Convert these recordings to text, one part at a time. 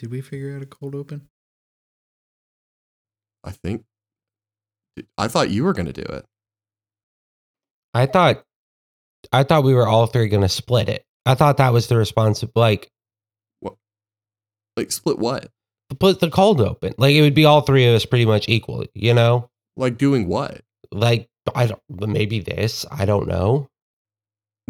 Did we figure out a cold open? I think. I thought you were going to do it. I thought, I thought we were all three going to split it. I thought that was the response. Of, Like, what? Like, split what? put the cold open. Like it would be all three of us pretty much equally. You know, Like, doing what? like I don't. Maybe this. I don't know.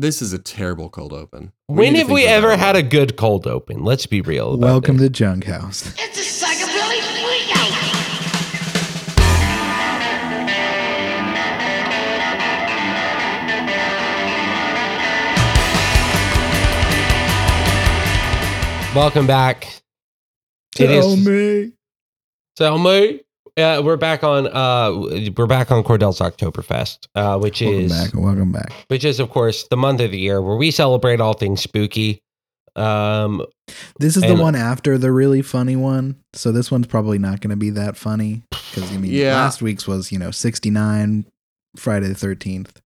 This is a terrible cold open. We when have we ever had a good cold open? Let's be real. About Welcome this. to Junk House. It's a psychobilly freakout. Welcome back. Tell is- me. Tell me. Uh, we're back on. Uh, we're back on Cordell's Oktoberfest, uh, which Welcome is back. Welcome back. which is of course the month of the year where we celebrate all things spooky. Um, This is And- the one after the really funny one. So this one's probably not going to be that funny because I mean, Yeah. last week's was you know sixty nine, Friday the thirteenth.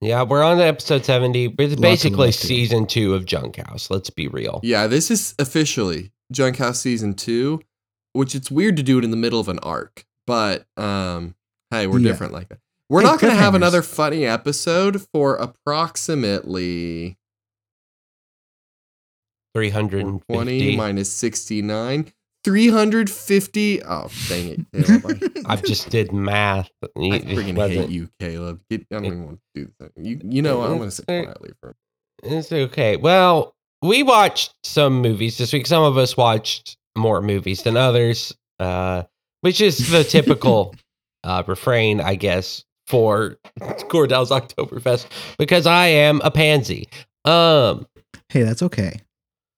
yeah, we're on episode seventy. It's to basically live up to. season two of Junk House. Let's be real. Yeah, this is officially Junk House season two, which it's weird to do it in the middle of an arc, but um, hey, we're Yeah. different like that. We're Hey, not going to have another funny episode for approximately 320 minus 69. 350. Oh, dang it, Caleb. I, I just did math. I freaking hate you, Caleb. Get, I don't even want to do that. You, you know. I'm going to sit quietly for It's okay. Well, we watched some movies this week. Some of us watched more movies than others, uh, which is the typical uh, refrain, I guess, for Cordell's Oktoberfest because I am a pansy. Um, Hey, that's okay.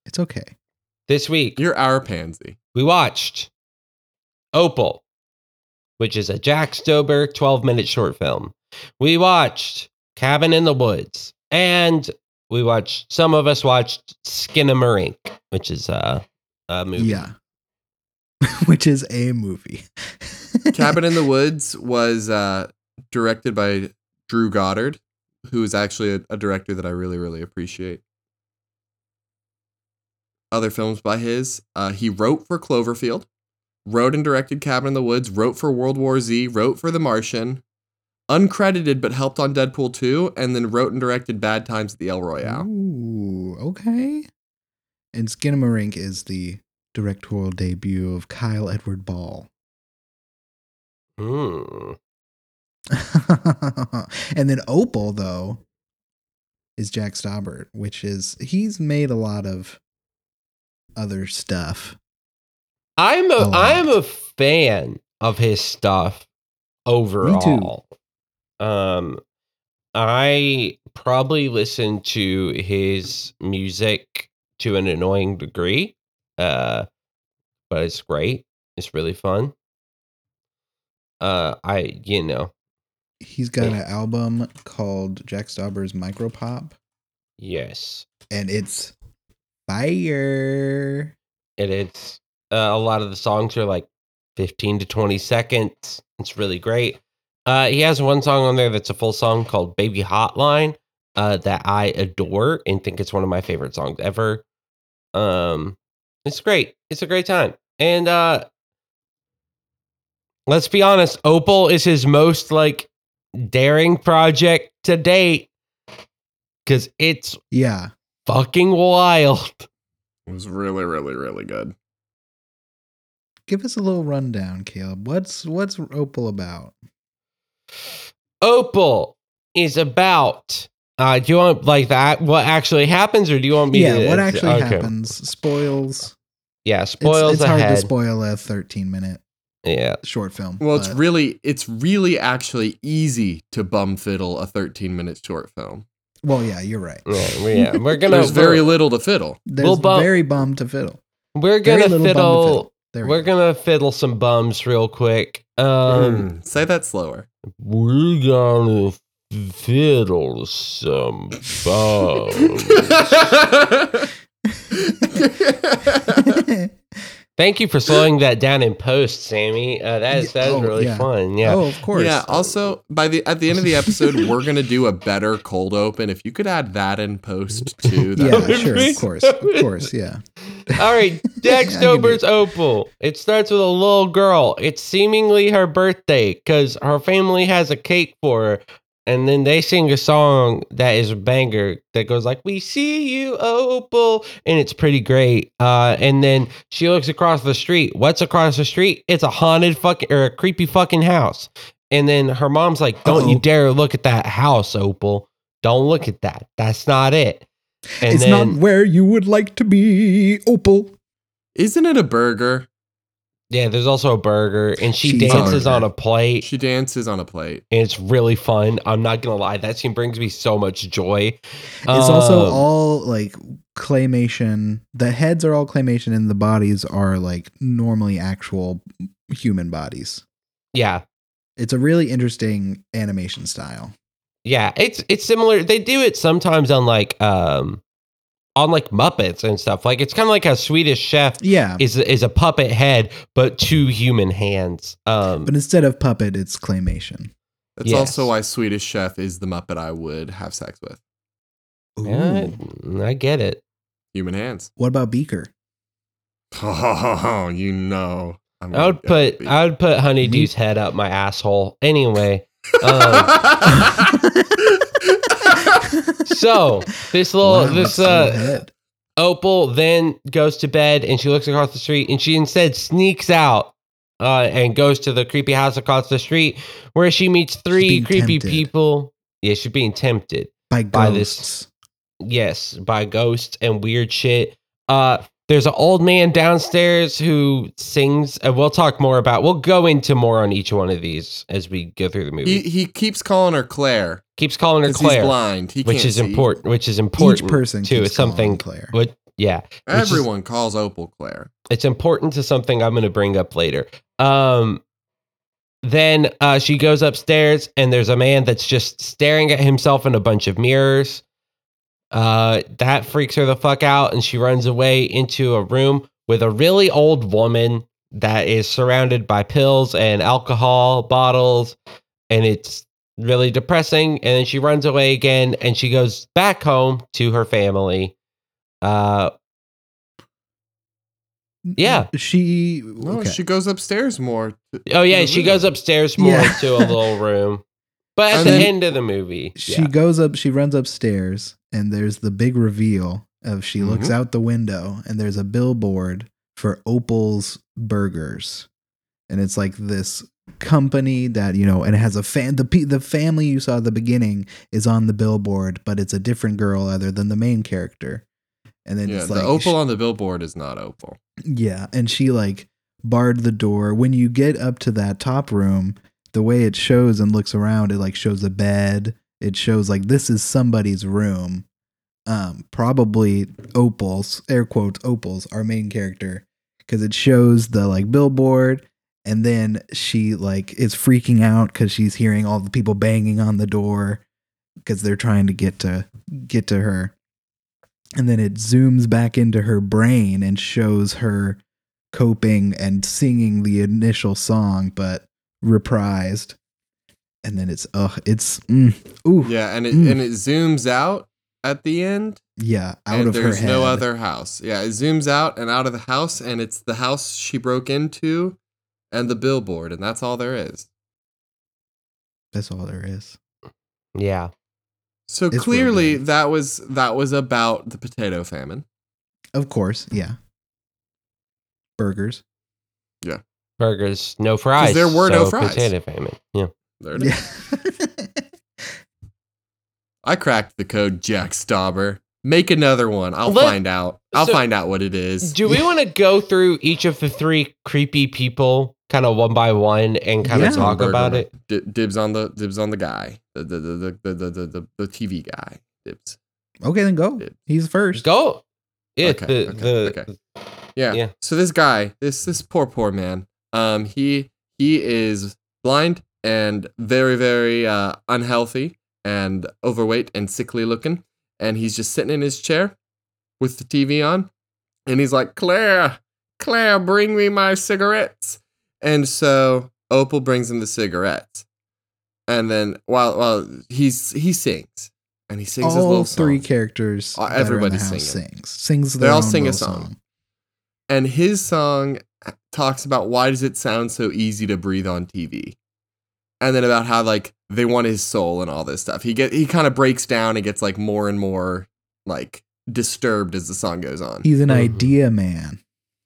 It's okay. this week You're our pansy. we watched Opal, which is a Jack Stauber 12 minute short film. We watched Cabin in the Woods, and we watched, some of us watched Skinamarink, which is uh, a movie. Yeah. Which is a movie. Cabin in the Woods was uh, directed by Drew Goddard, who is actually a, a director that I really, really appreciate. Other films by his, uh, he wrote for Cloverfield, wrote and directed Cabin in the Woods, wrote for World War Z, wrote for The Martian, uncredited but helped on Deadpool 2, and then wrote and directed Bad Times at the El Royale. Ooh, okay. And Skinamarink is the directorial debut of Kyle Edward Ball. Hmm. and then Opal, though, is Jack Stauber, which is he's made a lot of other stuff. I'm A a. I'm a fan of his stuff overall. Um I probably listen to his music to an annoying degree. Uh but it's great. It's really fun. Uh I you know, He's got an album called Jack Stauber's Micropop, yes. and it's fire. And it's uh, a lot of the songs are like 15 to 20 seconds. It's really great. Uh, he has one song on there that's a full song called Baby Hotline uh, that I adore and think it's one of my favorite songs ever. Um, it's great. It's a great time. And uh, let's be honest, Opal is his most like daring project to date because it's Yeah. fucking wild. It was really, really, really good. Give us a little rundown, Caleb. What's what's Opal about? Opal is about. Uh, do you want like that? What actually happens, or do you want me? yeah, to, what actually okay. happens? Spoils. Yeah, It's, spoils it's hard ahead. to spoil a 13 minute yeah, short film. Well, it's really, it's really actually easy to bum fiddle a 13 minute short film. well, yeah, you're right. yeah, we- yeah. We're gonna. There's very little to fiddle. There's We'll bump- very bum to fiddle. we're gonna little to fiddle. fiddle. There we We're go. gonna fiddle some bums real quick. Um, Mm, say that slower. we're gonna fiddle some bums. Thank you for slowing that down in post, Sammy. Uh, that is that is oh, really yeah. fun. Yeah. Oh, of course. Yeah. Also, by the at the end of the episode, we're gonna do a better cold open. If you could add that in post too, that yeah, would be sure, of course, of course, yeah. All right, Jack I Stauber's Opal. It starts with a little girl. It's seemingly her birthday because her family has a cake for her. And then they sing a song that is a banger that goes like, We see you, Opal. And it's pretty great. Uh, and then she looks across the street. What's across the street? It's a haunted fucking or a creepy fucking house. And then her mom's like, Don't you Uh-oh. dare look at that house, Opal. Don't look at that. That's not it. And it's then, not where you would like to be, Opal. Isn't it a burger? Yeah, there's also a burger, and she Cheese dances burger. on a plate, She dances on a plate. and it's really fun. I'm not gonna lie, that scene brings me so much joy. It's also Um, all like claymation. The heads are all claymation, and the bodies are like normally actual human bodies. yeah, It's a really interesting animation style. yeah. It's it's similar. They do it sometimes on like um on like Muppets and stuff. Like it's kind of like a Swedish Chef Yeah, is is a puppet head, but two human hands. Um, but instead of puppet, it's claymation. That's Yes. also why Swedish Chef is the Muppet I would have sex with. yeah, Ooh. I get it. Human hands. What about Beaker? Oh, you know. I'm I would put be- I would put Honeydew's head up my asshole. Anyway, so this little Wow, this uh. Opal then goes to bed and she looks across the street and she instead sneaks out uh, and goes to the creepy house across the street where she meets three creepy tempted. people. Yeah, she's being tempted. by by this- Yes, by ghosts and weird shit. Uh there's an old man downstairs who sings and we'll talk more about we'll go into more on each one of these as we go through the movie. he he keeps calling her Claire Keeps calling her because he's Claire, blind. He which can't is see. important which is important Each person too. keeps It's something Claire. what yeah. which is- Everyone calls Opal Claire. it's important to something I'm going to bring up later. Um, then uh, she goes upstairs, and there's a man that's just staring at himself in a bunch of mirrors. Uh, that freaks her the fuck out, and she runs away into a room with a really old woman that is surrounded by pills and alcohol bottles, and it's really depressing. And then she runs away again, and she goes back home to her family. Uh, Yeah. She No, okay. she goes upstairs more. Oh yeah, she goes upstairs more Yeah. to a little room. But at And the end of the movie, she yeah. goes up she runs upstairs and there's the big reveal of she looks Mhm. out the window and there's a billboard for Opal's Burgers. And it's like this company that, you know, and it has a fan the the family you saw at the beginning is on the billboard, but it's a different girl other than the main character. And then Yeah, it's the like Opal on the billboard is not Opal. yeah, and she like barred the door. When you get up to that top room, the way it shows and looks around, it like shows a bed. It shows like this is somebody's room. Um, probably Opal's air quotes Opal's our main character because it shows the like billboard, and then she like is freaking out because she's hearing all the people banging on the door because they're trying to get to get to her and then it zooms back into her brain and shows her coping and singing the initial song but reprised and then it's uh it's mm, ooh yeah, Yeah, and it Mm. and it zooms out at the end. Yeah out and of her there's head no other house. Yeah, it zooms out and out of the house, and it's the house she broke into, and the billboard, and that's all there is. that's all there is yeah. So It's clearly, good. that was that was about the potato famine. of course yeah burgers Yeah. Burgers, no fries. there were no so fries. Potato famine. Yeah. There it is. yeah I cracked the code, Jack Stauber. Make another one. I'll Let- find out. I'll so- find out what it is. Do we want to go through each of the three creepy people, kind of one by one, and kind Yeah. of talk Burger about it? D- dibs on the dibs on the guy, the the the the the the, the, the TV guy. Dibs. okay then go Yeah. he's first Go. Yeah. Okay, the okay, the okay. Yeah. Yeah. So this guy, this this poor poor man, um, he he is blind and very very uh, unhealthy and overweight and sickly looking, and he's just sitting in his chair with the TV on, and he's like, Claire, Claire, bring me my cigarettes. And so Opal brings him the cigarettes. And then while while he's he sings. And he sings his all little three characters. Uh, that are in the house singing. sings. Sings. They all sing a little song. And his song talks about why does it sound so easy to breathe on TV? And then about how like they want his soul and all this stuff. He get he kind of breaks down and gets like more and more like disturbed as the song goes on. He's an Mhm. idea man.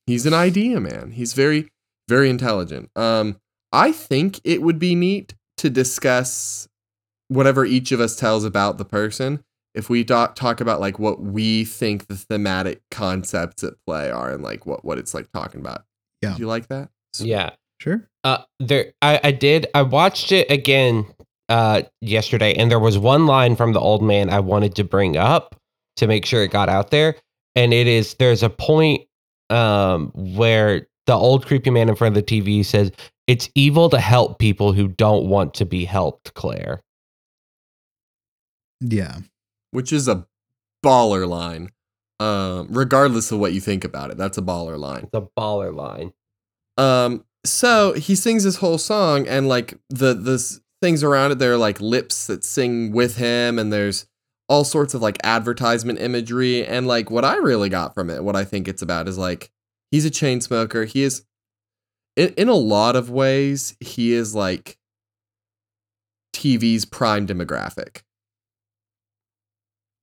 He's an idea man. He's very, very intelligent. Um, I think it would be neat to discuss whatever each of us tells about the person. If we talk talk about like what we think the thematic concepts at play are and like what what it's like talking about. Yeah. Do you like that? Yeah. Sure. Uh, there, I, I did. I watched it again uh yesterday, and there was one line from the old man I wanted to bring up to make sure it got out there, and it is there's a point um where the old creepy man in front of the TV says it's evil to help people who don't want to be helped. Claire, Yeah. Which is a baller line. Um, regardless of what you think about it, that's a baller line. It's a baller line. Um, so he sings this whole song, and like the the things around it, there are like lips that sing with him, and there's all sorts of like advertisement imagery, and like what I really got from it, what I think it's about is like he's a chain smoker. He is, in in a lot of ways, he is like TV's prime demographic.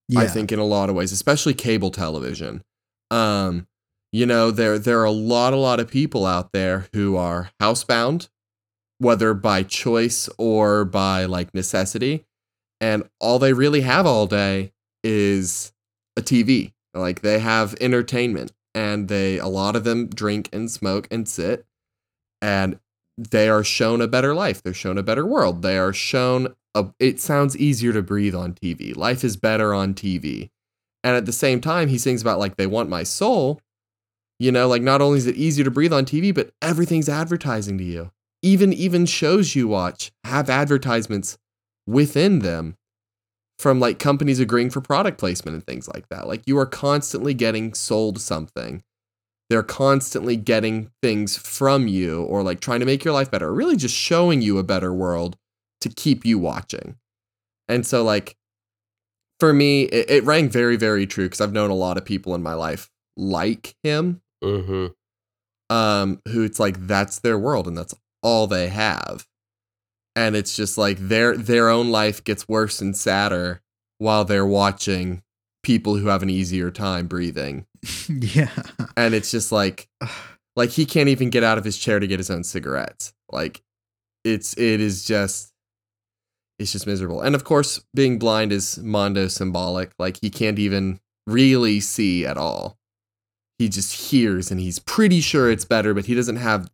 Yeah. I think in a lot of ways, especially cable television. Um, you know, there there are a lot, a lot of people out there who are housebound, whether by choice or by like necessity, and all they really have all day is a TV. Like they have entertainment, and they a lot of them drink and smoke and sit, and they are shown a better life. They're shown a better world. They are shown a, it sounds easier to breathe on TV. Life is better on TV. And at the same time, he sings about like they want my soul. You know, like not only is it easier to breathe on TV, but everything's advertising to you. Even even shows you watch have advertisements within them from like companies agreeing for product placement and things like that. Like you are constantly getting sold something. They're constantly getting things from you or like trying to make your life better, or really just showing you a better world to keep you watching. And so, like, for me, it, it rang very, very true because I've known a lot of people in my life like him, Mm-hmm. um, who it's like that's their world and that's all they have. And it's just like their their own life gets worse and sadder while they're watching people who have an easier time breathing. yeah. And it's just like like he can't even get out of his chair to get his own cigarettes. Like it's it is just it's just miserable. And of course, being blind is mondo symbolic. Like he can't even really see at all. He just hears and he's pretty sure it's better, but he doesn't have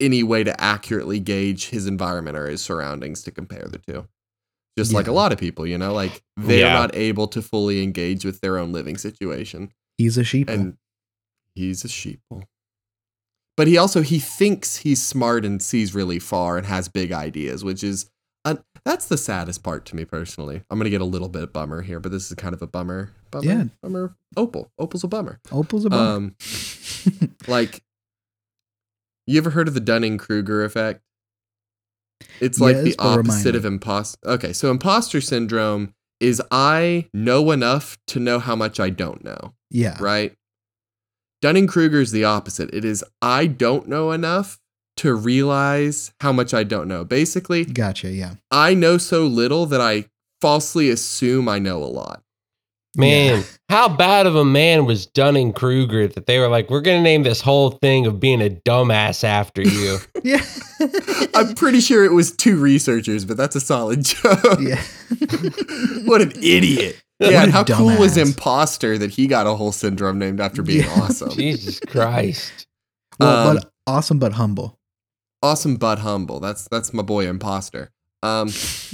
any way to accurately gauge his environment or his surroundings to compare the two. Just like a lot of people, you know, like they're Yeah. not able to fully engage with their own living situation He's a sheep. and he's a sheeple. But he also he thinks he's smart and sees really far and has big ideas, which is that's the saddest part to me personally. I'm gonna get a little bit bummer here, but this is kind of a bummer. Bummer, Yeah. bummer. Opal, Opal's a bummer. Opal's a bummer. Um, like, you ever heard of the Dunning Kruger effect? It's like Yes, the opposite of imposter. Okay, so imposter syndrome is I know enough to know how much I don't know yeah. right? Dunning Kruger is the opposite. It is I don't know enough to realize how much I don't know. Basically, Gotcha. Yeah. I know so little that I falsely assume I know a lot. Man, Yeah. how bad of a man was Dunning Kruger that they were like, we're going to name this whole thing of being a dumbass after you? Yeah. I'm pretty sure it was two researchers, but that's a solid joke. yeah. what an idiot. Yeah, a and how cool was. Imposter that he got a whole syndrome named after being Yeah. awesome. Jesus Christ. well, Um, but awesome, but humble. Awesome but humble. That's that's my boy imposter. Um,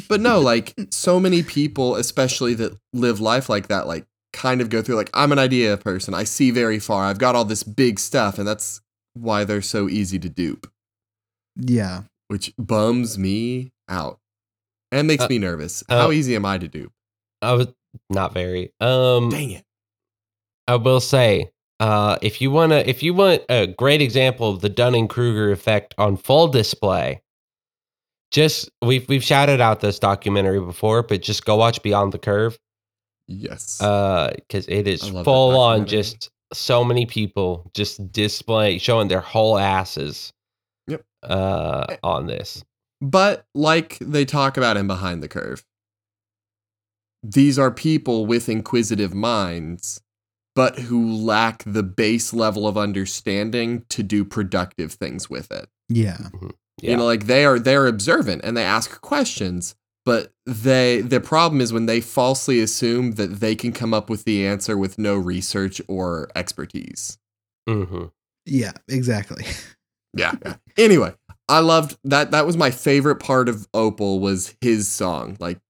but no, like so many people, especially that live life like that, like kind of go through like I'm an idea person. I see very far. I've got all this big stuff, and that's why they're so easy to dupe, Yeah. which bums me out and makes Uh, me nervous. uh, How easy am I to dupe? I was not very. Um, Dang it! I will say Uh, if you wanna, if you want a great example of the Dunning Kruger effect on full display, just we've we've shouted out this documentary before, but just go watch Beyond the Curve. Yes. Uh, because it is I love that full on just so many people just display showing their whole asses. Yep. Uh, Eh. on this. But like they talk about in Behind the Curve, these are people with inquisitive minds, but who lack the base level of understanding to do productive things with it. Yeah. Yeah. You know, like they are they're observant and they ask questions, but they the problem is when they falsely assume that they can come up with the answer with no research or expertise. hmm Yeah, exactly. Yeah. yeah. Anyway, I loved that. That was my favorite part of Opal was his song. Like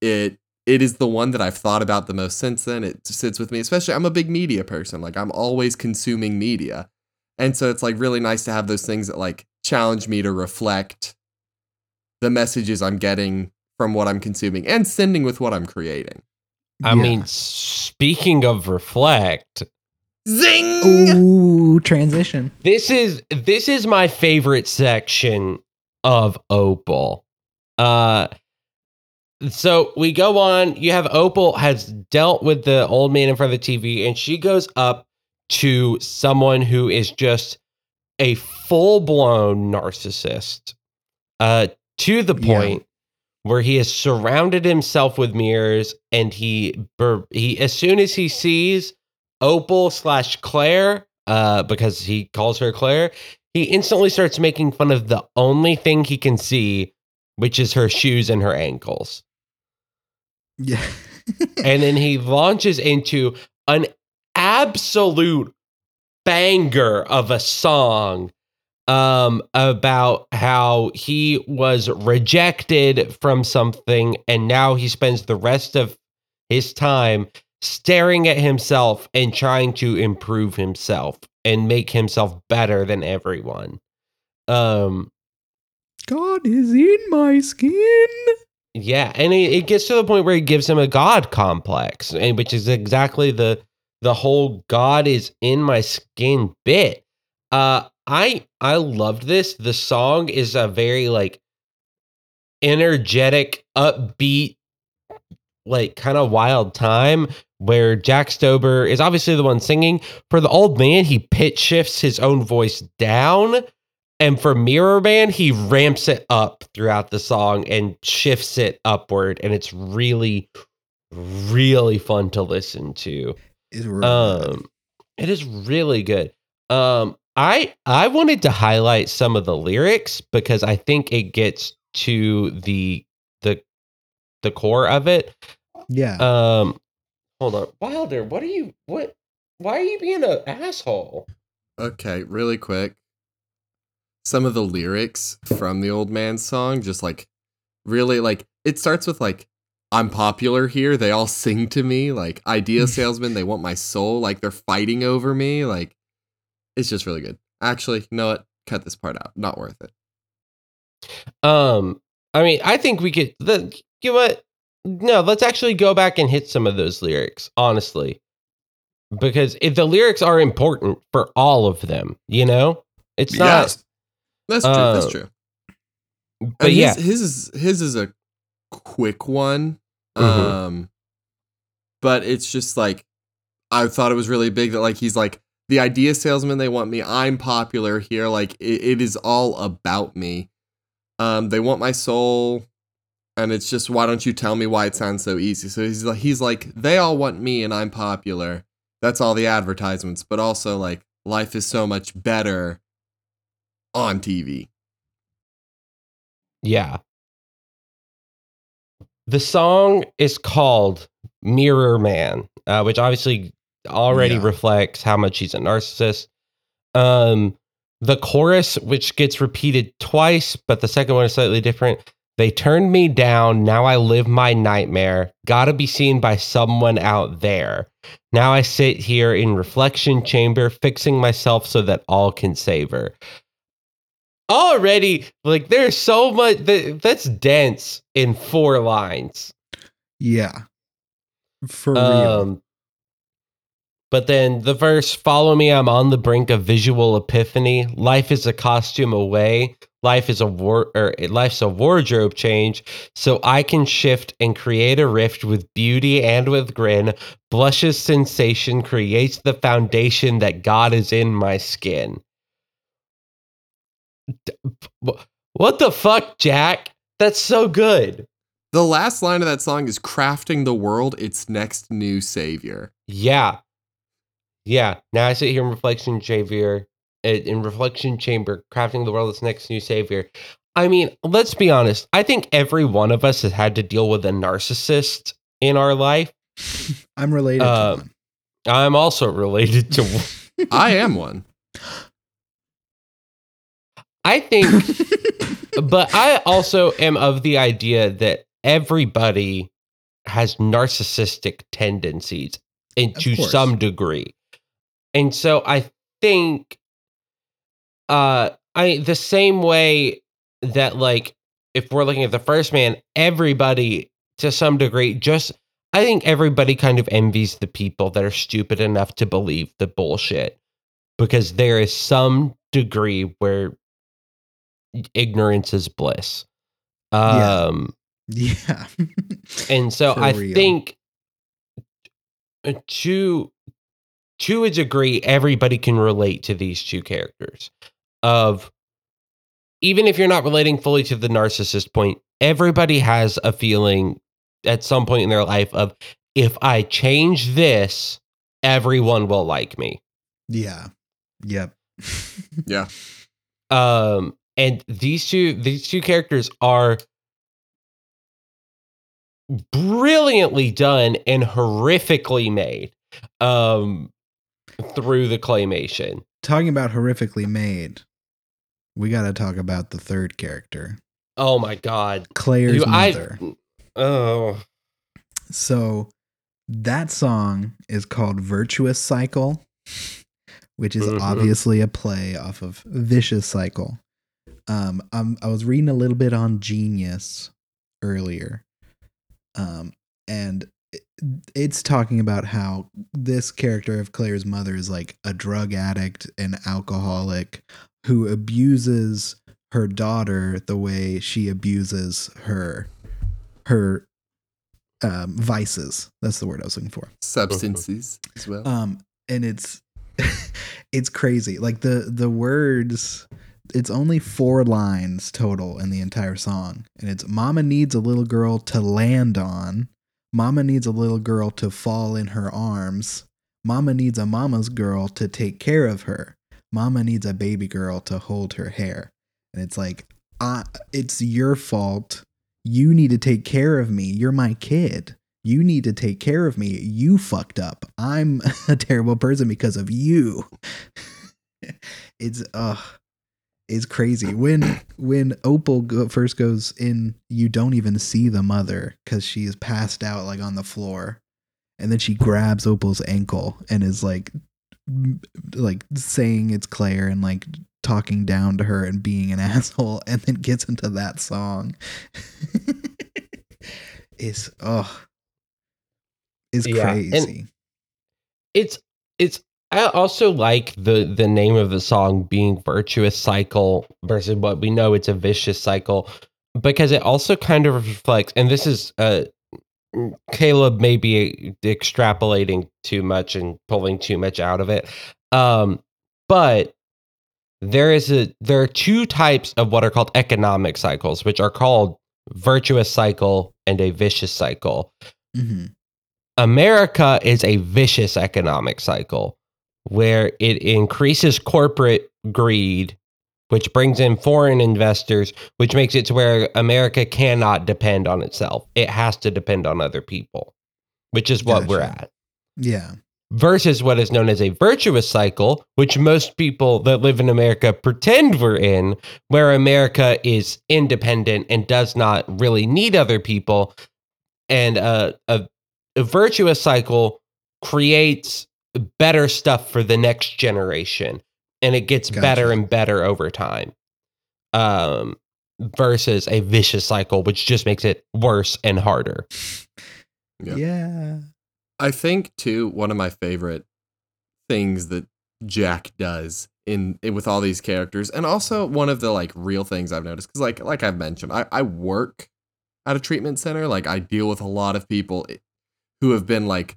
it. It is the one that I've thought about the most since then. It sits with me, especially. I'm a big media person. Like I'm always consuming media, and so it's like really nice to have those things that like challenge me to reflect the messages I'm getting from what I'm consuming and sending with what I'm creating. I Yeah. mean, speaking of reflect, Zing! ooh, transition. this is this is my favorite section of Opal. Uh so we go on, you have Opal has dealt with the old man in front of the TV and she goes up to someone who is just a full-blown narcissist. Uh to the Yeah. point where he has surrounded himself with mirrors and he bur- he as soon as he sees Opal slash Claire, uh, because he calls her Claire, he instantly starts making fun of the only thing he can see, which is her shoes and her ankles. Yeah. And then he launches into an absolute banger of a song um about how he was rejected from something and now he spends the rest of his time staring at himself and trying to improve himself and make himself better than everyone um God is in my skin. Yeah, and it, it gets to the point where it gives him a god complex, and which is exactly the the whole God is in my skin bit. Uh, I I loved this. The song is a very like energetic, upbeat, like kind of wild time where Jack Stauber is obviously the one singing. For the old man, he pitch shifts his own voice down. And for Mirror Man, he ramps it up throughout the song and shifts it upward. And it's really, really fun to listen to. Is really good. Um, it is really good. Um, I I wanted to highlight some of the lyrics because I think it gets to the the the core of it. yeah. Um, hold on, Wilder, what are you? What? Why are you being an asshole? Okay, really quick. Some of the lyrics from the old man's song, just like really like it starts with like I'm popular here. They all sing to me like idea salesmen. They want my soul. Like they're fighting over me. Like it's just really good. Actually, you know what? Cut this part out. Not worth it. Um, I mean, I think we could. The, you know what? No, let's actually go back and hit some of those lyrics, honestly, because if the lyrics are important for all of them, you know, it's not. Yes. That's true. uh, that's true. But yeah, his, his is his is a quick one. Mhm. Um but it's just like I thought it was really big that like he's like the idea salesman they want me. I'm popular here. Like it, it is all about me. Um they want my soul and it's just why don't you tell me why it sounds so easy. So he's like he's like they all want me and I'm popular. That's all the advertisements, but also like life is so much better on TV. yeah. The song is called Mirror Man, uh, which obviously already Yeah. reflects how much he's a narcissist. Um, the chorus, which gets repeated twice, but the second one is slightly different. They turned me down. Now I live my nightmare. Gotta be seen by someone out there. Now I sit here in reflection chamber, fixing myself so that all can savor. Already, like there's so much that, that's dense in four lines. yeah. For real. Um, But then the verse, follow me, I'm on the brink of visual epiphany. Life is a costume away. Life is a war or life's a wardrobe change. So I can shift and create a rift with beauty and with grin. Blushes sensation creates the foundation that God is in my skin. D- wh- What the fuck, Jack? That's so good. The last line of that song is crafting the world its next new savior. Yeah. Yeah. Now I sit here in reflection chamber, uh, in reflection chamber, crafting the world's next new savior. I mean, let's be honest. I think every one of us has had to deal with a narcissist in our life. I'm related Uh, to one. I'm also related to. one. I am one. I think, but I also am of the idea that everybody has narcissistic tendencies and Of to course. some degree. And so I think uh I the same way that like if we're looking at the first man, everybody to some degree just I think everybody kind of envies the people that are stupid enough to believe the bullshit because there is some degree where ignorance is bliss. Yeah. Um yeah. and so For I real. think uh, to to a degree, everybody can relate to these two characters. Of even if you're not relating fully to the narcissist point, everybody has a feeling at some point in their life of if I change this, everyone will like me. yeah. Yep. Yeah. um and these two these two characters are brilliantly done and horrifically made um through the claymation Talking about horrifically made, we got to talk about the third character, oh my god Claire's You- I- mother. oh So that song is called Virtuous Cycle, which is Mhm. obviously a play off of Vicious Cycle. Um, um, I was reading a little bit on Genius earlier, um, and it- it's talking about how this character of Claire's mother is like a drug addict and alcoholic who abuses her daughter the way she abuses her her um, vices. That's the word I was looking for. Substances as well. Um, and it's it's crazy. Like the the words. It's only four lines total in the entire song, and it's "Mama needs a little girl to land on." Mama needs a little girl to fall in her arms. Mama needs a mama's girl to take care of her. Mama needs a baby girl to hold her hair. And it's like, uh, it's your fault. You need to take care of me. You're my kid. You need to take care of me. You fucked up. I'm a terrible person because of you. it's uh it's crazy. When when Opal go, first goes in, you don't even see the mother cuz she is passed out like on the floor. And then she grabs Opal's ankle and is like like saying it's Claire and like talking down to her and being an asshole and then gets into that song. it's oh it's Yeah, crazy. it's it's i also like the the name of the song being virtuous cycle versus what we know it's a vicious cycle because it also kind of reflects and this is uh caleb may be extrapolating too much and pulling too much out of it um but there is a there are two types of what are called economic cycles which are called virtuous cycle and a vicious cycle Mhm. America is a vicious economic cycle where it increases corporate greed, which brings in foreign investors, which makes it to where America cannot depend on itself. It has to depend on other people, which is what we're at. Yeah. Versus what is known as a virtuous cycle, which most people that live in America pretend we're in, where America is independent and does not really need other people. And uh, a, a virtuous cycle creates better stuff for the next generation and it gets better and better over time. Um, versus a vicious cycle, which just makes it worse and harder. Yeah. Yeah. I think too one of my favorite things that Jack does in, in with all these characters, and also one of the like real things I've noticed because like like I've mentioned, I I work at a treatment center. Like I deal with a lot of people eh, who have been like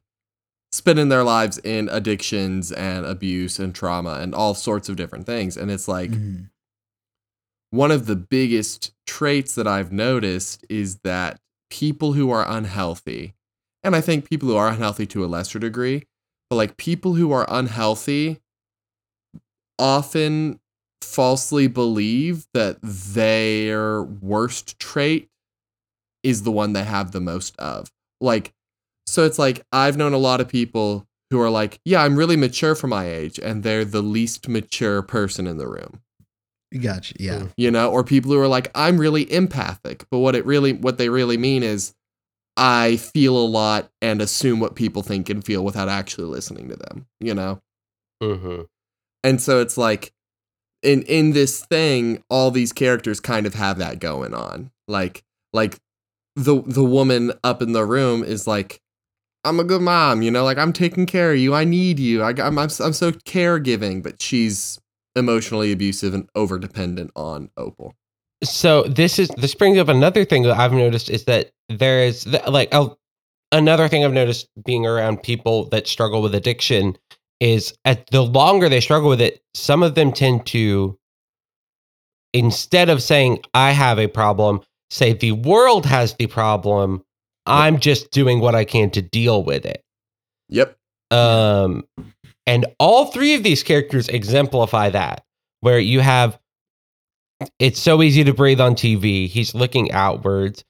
spending their lives in addictions and abuse and trauma and all sorts of different things, and it's like Mhm. one of the biggest traits that I've noticed is that people who are unhealthy, and I think people who are unhealthy to a lesser degree, but like people who are unhealthy often falsely believe that their worst trait is the one they have the most of. Like, so it's like I've known a lot of people who are like, yeah, I'm really mature for my age, and they're the least mature person in the room Gotcha. Yeah. you know or people who are like i'm really empathic but what it really what they really mean is i feel a lot and assume what people think and feel without actually listening to them you know hmm and so it's like in in this thing all these characters kind of have that going on like like the the woman up in the room is like i'm a good mom you know like i'm taking care of you i need you I, i'm i'm, I'm so caregiving but she's emotionally abusive and over dependent on opal So this is this brings up another thing that I've noticed is that there is like i another thing I've noticed being around people that struggle with addiction is at the longer they struggle with it, some of them tend to instead of saying I have a problem, say the world has the problem. I'm just doing what I can to deal with it. yep Um, and all three of these characters exemplify that, where you have it's so easy to breathe on TV. He's looking outwards.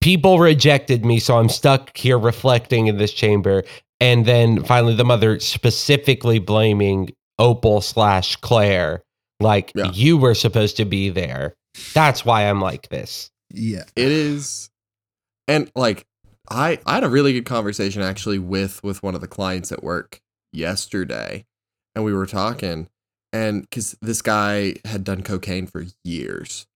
People rejected me, so I'm stuck here reflecting in this chamber. And then finally, the mother specifically blaming Opal slash Claire, like Yeah. you were supposed to be there. That's why I'm like this. Yeah. It is, and like I I had a really good conversation actually with with one of the clients at work yesterday, and we were talking, and because this guy had done cocaine for years,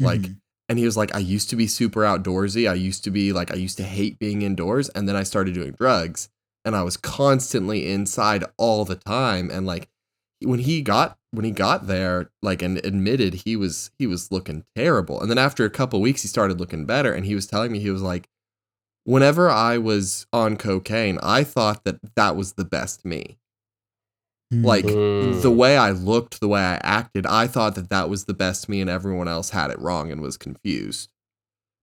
like, Mhm. and he was like, I used to be super outdoorsy. I used to be like, I used to hate being indoors, and then I started doing drugs, and I was constantly inside all the time, and like when he got when he got there like and admitted he was he was looking terrible and then after a couple weeks he started looking better and he was telling me he was like whenever i was on cocaine i thought that that was the best me. Mhm. like Mm. the way i looked the way i acted i thought that that was the best me and everyone else had it wrong and was confused.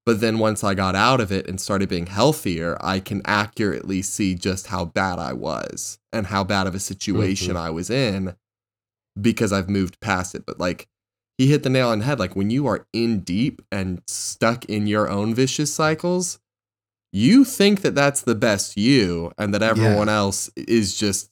But then once i got out of it and started being healthier i can accurately see just how bad i was and how bad of a situation i was in because i've moved past it. But like he hit the nail on the head. Like when you are in deep and stuck in your own vicious cycles you think that that's the best you and that everyone else is just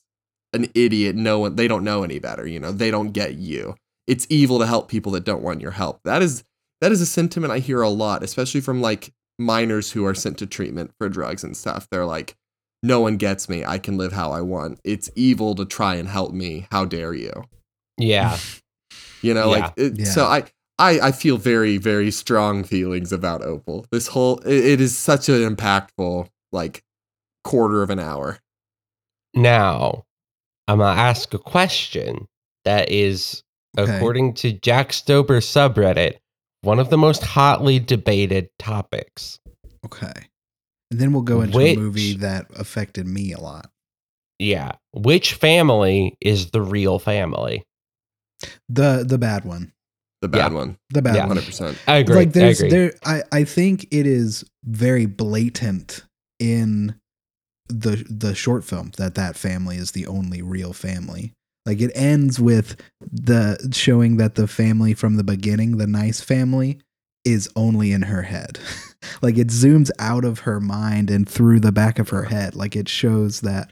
an idiot no one they don't know any better you know they don't get you. It's evil to help people that don't want your help. That is that is a sentiment i hear a lot especially from like minors who are sent to treatment for drugs and stuff. They're like no one gets me. I can live how i want. It's evil to try and help me. How dare you? Yeah. you know Yeah. like it, Yeah. so I, I i feel very very strong feelings about opal this whole it, it is such an impactful like quarter of an hour Now, I'm going to ask a question that is, Okay. according to Jack Stauber subreddit, one of the most hotly debated topics. Okay. And then we'll go into Which- a movie that affected me a lot. Yeah. Which family is the real family? The the bad one. The bad Yeah. one The bad Yeah. one. 100% I agree. Like there's I agree. there I I think it is very blatant in the the short film that that family is the only real family. Like it ends with the showing that the family from the beginning, the nice family, is only in her head. like it zooms out of her mind and through the back of her head. Like it shows that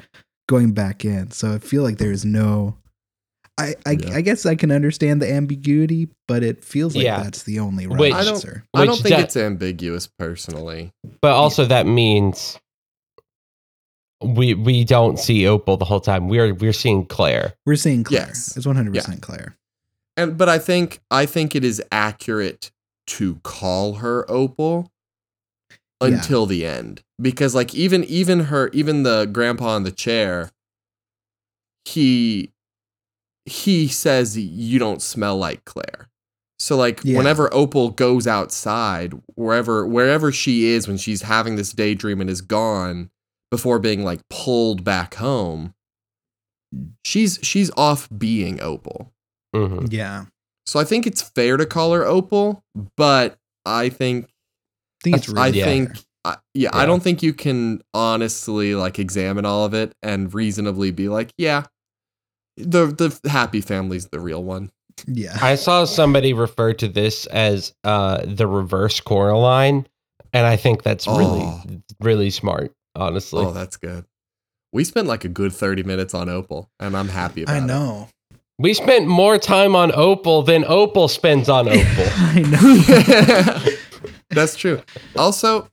going back in. So I feel like there's no I, I, Yeah. I guess I can understand the ambiguity, but it feels like Yeah. that's the only right Which- I don't- answer. i don't think do- it's ambiguous personally but also that means we we don't see Opal the whole time. We're we're seeing Claire. We're seeing Claire. Yes. It's 100% Claire. and but i think i think it is accurate to call her opal Yeah. until the end because like even even her even the grandpa in the chair he he says you don't smell like Claire. So like Yeah. whenever Opal goes outside, wherever wherever she is when she's having this daydream and is gone before being like pulled back home, she's she's off being Opal. Mhm. Yeah. So I think it's fair to call her Opal, but I think I think it's That's- I yeah. think. I, yeah, I don't think you can honestly like examine all of it and reasonably be like, yeah, the the happy family's the real one. Yeah. I saw somebody refer to this as uh, the reverse Coraline, and I think that's really, Oh. really smart. Honestly, Oh, that's good. We spent like a good 30 minutes on Opal, and I'm happy about it. I it. know. we spent more time on Opal than Opal spends on Opal. I know. That's true. Also,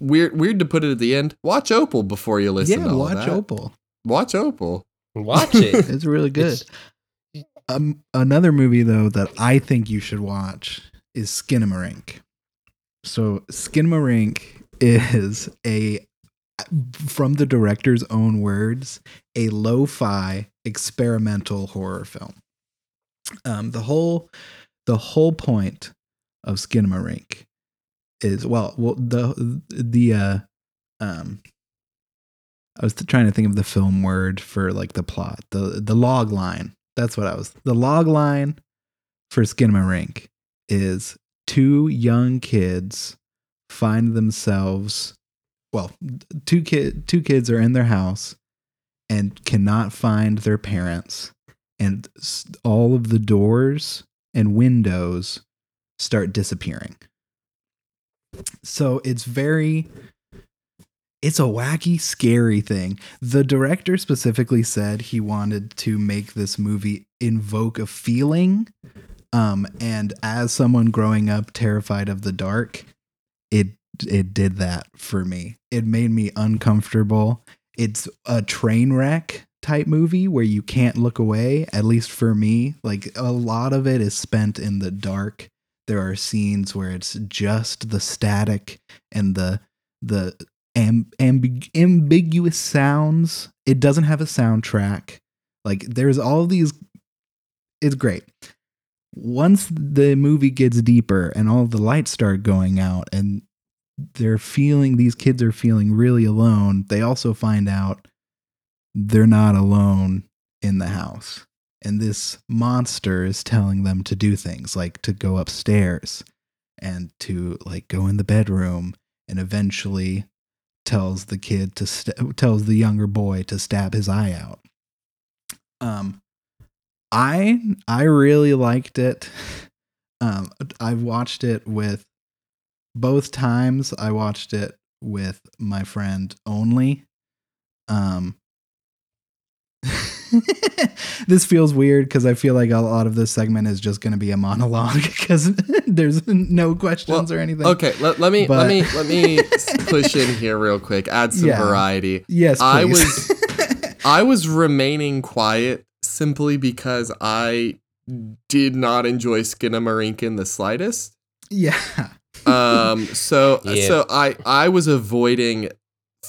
weird weird to put it at the end. Watch Opal before you listen yeah, to all watch. Opal. Watch Opal. Watch it. It's really good. It's- Um, another movie though that I think you should watch is Skinamarink. So Skinamarink is a from the director's own words, a lo-fi experimental horror film. Um, the whole the whole point of Skinamarink is well, well the the uh, um, I was trying to think of the film word for like the plot, the the log line. That's what I was. The log line for Skinamarink is two young kids find themselves well, two kid two kids are in their house and cannot find their parents and all of the doors and windows start disappearing. So it's very it's a wacky, scary thing. The director specifically said he wanted to make this movie invoke a feeling. Um, and as someone growing up terrified of the dark, it it did that for me. It made me uncomfortable. It's a train wreck type movie where you can't look away, at least for me. Like a lot of it is spent in the dark. There are scenes where it's just the static and the the am- ambig- ambiguous sounds. It doesn't have a soundtrack. Like there's all these. It's great. Once the movie gets deeper and all the lights start going out and they're feeling these kids are feeling really alone, they also find out they're not alone in the house. And this monster is telling them to do things like to go upstairs and to like go in the bedroom and eventually tells the kid to st- tells the younger boy to stab his eye out. Um I I really liked it. Um I watched it with both times I watched it with my friend only. Um this feels weird because I feel like a lot of this segment is just going to be a monologue because there's no questions or anything. Okay, let, let me But- let me let me push in here real quick. Add some Yeah. variety. Yes, I was I was remaining quiet simply because I did not enjoy Skinamarink in the slightest. yeah. Um, so Yeah. so I I was avoiding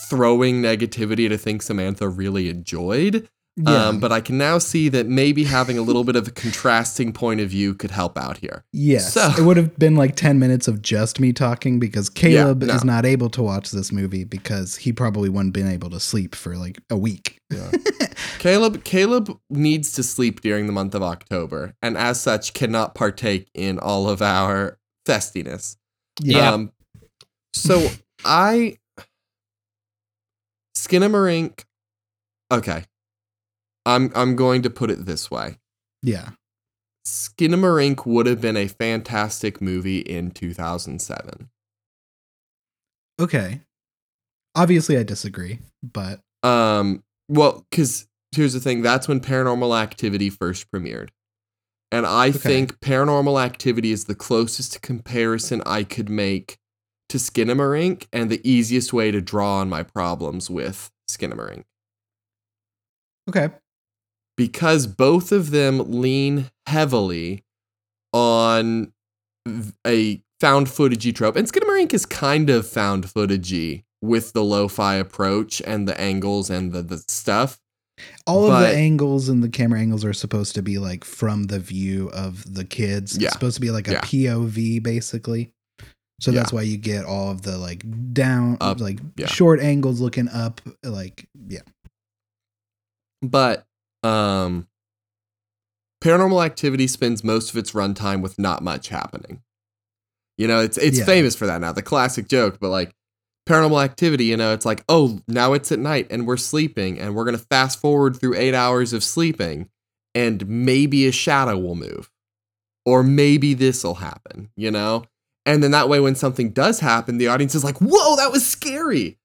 throwing negativity to things Samantha really enjoyed. Yeah. Um, but I can now see that maybe having a little bit of a contrasting point of view could help out here. Yes. So- it would have been like 10 minutes of just me talking because Caleb no. is not able to watch this movie because he probably wouldn't been able to sleep for like a week. Yeah. Caleb Caleb needs to sleep during the month of October, and as such cannot partake in all of our festiness. Yeah. Um, so I Skinamarink. Okay, I'm I'm going to put it this way. Yeah. Skinamarink would have been a fantastic movie in 2007. Okay. Obviously, I disagree, but Um, well, because here's the thing that's when Paranormal Activity first premiered. And I Okay. think Paranormal Activity is the closest comparison I could make to Skinamarink and the easiest way to draw on my problems with Skinamarink. okay. Because both of them lean heavily on a found footagey trope. And Skinamarink is kind of found footagey with the lo-fi approach and the angles and the, the stuff. All of the angles and the camera angles are supposed to be like from the view of the kids. Yeah. It's supposed to be like a Yeah. POV basically. So Yeah. that's why you get all of the like down Up, like short angles looking up like yeah. But um Paranormal Activity spends most of its runtime with not much happening. You know, it's it's Yeah. famous for that now, the classic joke, but like Paranormal Activity, you know, it's like, "Oh, now it's at night and we're sleeping and we're going to fast forward through 8 hours of sleeping and maybe a shadow will move or maybe this'll happen," you know? And then that way when something does happen, the audience is like, "Whoa, that was scary."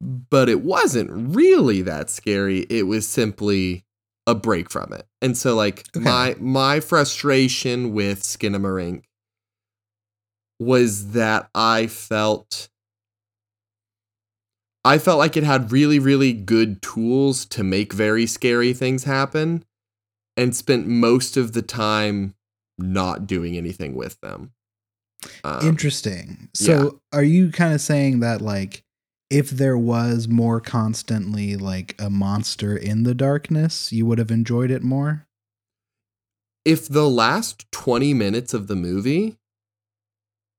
But it wasn't really that scary. It was simply a break from it. And so like Okay. my my frustration with Skinamarink was that I felt I felt like it had really really good tools to make very scary things happen and spent most of the time not doing anything with them. Um, Interesting. So are you kind of saying that like if there was more constantly like a monster in the darkness, you would have enjoyed it more? if the last 20 minutes of the movie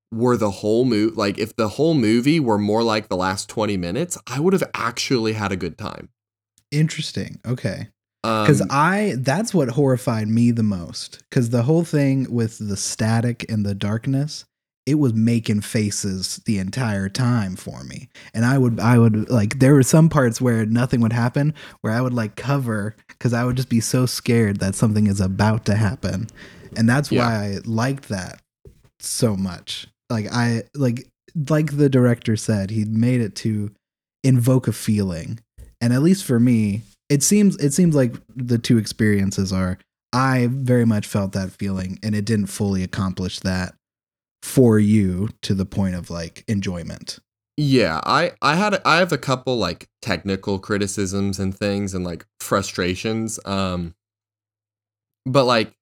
were the whole movie, like if the whole movie were more like the last 20 minutes, I would have actually had a good time. Interesting. Okay. Um, Cuz I that's what horrified me the most cuz the whole thing with the static and the darkness it was making faces the entire time for me. And I would I would like there were some parts where nothing would happen where I would like cover cuz I would just be so scared that something is about to happen. And that's Yeah. why I liked that so much. Like I like like the director said, he made it to invoke a feeling. And at least for me, it seems it seems like the two experiences are I very much felt that feeling and it didn't fully accomplish that for you to the point of like enjoyment. yeah, I I had I have a couple like technical criticisms and things and like frustrations. Um, but like,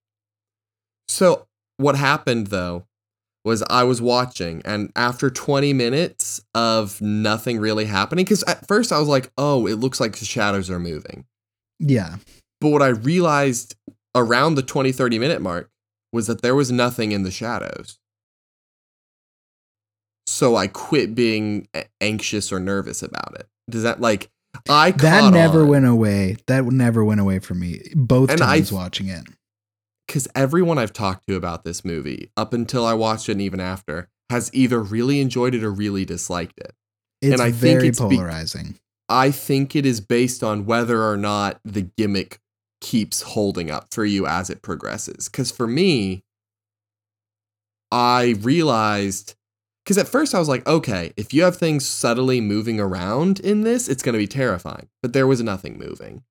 so what happened though was I was watching, and after 20 minutes of nothing really happening, because at first I was like, oh, it looks like the shadows are moving. Yeah. But what I realized around the 20, 30 minute mark was that there was nothing in the shadows. So I quit being anxious or nervous about it. Does that like I That never on, went away. That never went away from me both And I- times watching it. because everyone I've talked to about this movie, up until I watched it and even after, has either really enjoyed it or really disliked it. It's I think very it's be- polarizing. I think it is based on whether or not the gimmick keeps holding up for you as it progresses. Because for me, I realized, because at first I was like, okay, if you have things subtly moving around in this, it's going to be terrifying. But there was nothing moving.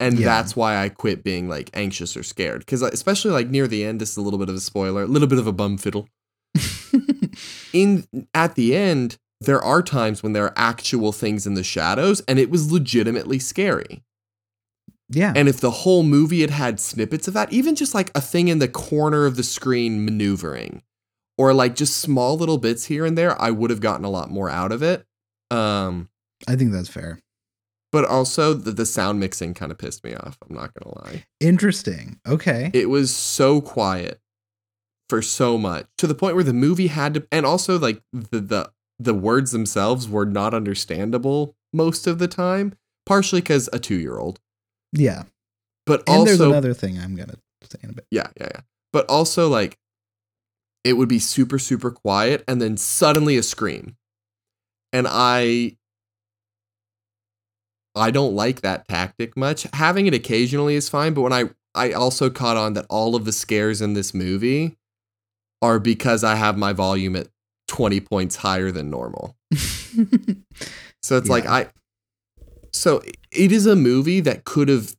And Yeah. that's why I quit being like anxious or scared. Because uh, especially like near the end, this is a little bit of a spoiler, a little bit of a bum fiddle in at the end there are times when there are actual things in the shadows and it was legitimately scary yeah. and if the whole movie had had snippets of that even just like a thing in the corner of the screen maneuvering or like just small little bits here and there i would have gotten a lot more out of it um I think that's fair. but also the, the sound mixing kind of pissed me off i'm not gonna lie Interesting. Okay. it was so quiet for so much to the point where the movie had to and also like the the the words themselves were not understandable most of the time partially because a two-year-old yeah. but And there's another thing I'm going to say in a bit. yeah yeah yeah but also like it would be super super quiet and then suddenly a scream. And i i don't like that tactic much. Having it occasionally is fine but when i i also caught on that all of the scares in this movie are because i have my volume at 20 points higher than normal. So it's like I so it is a movie that could have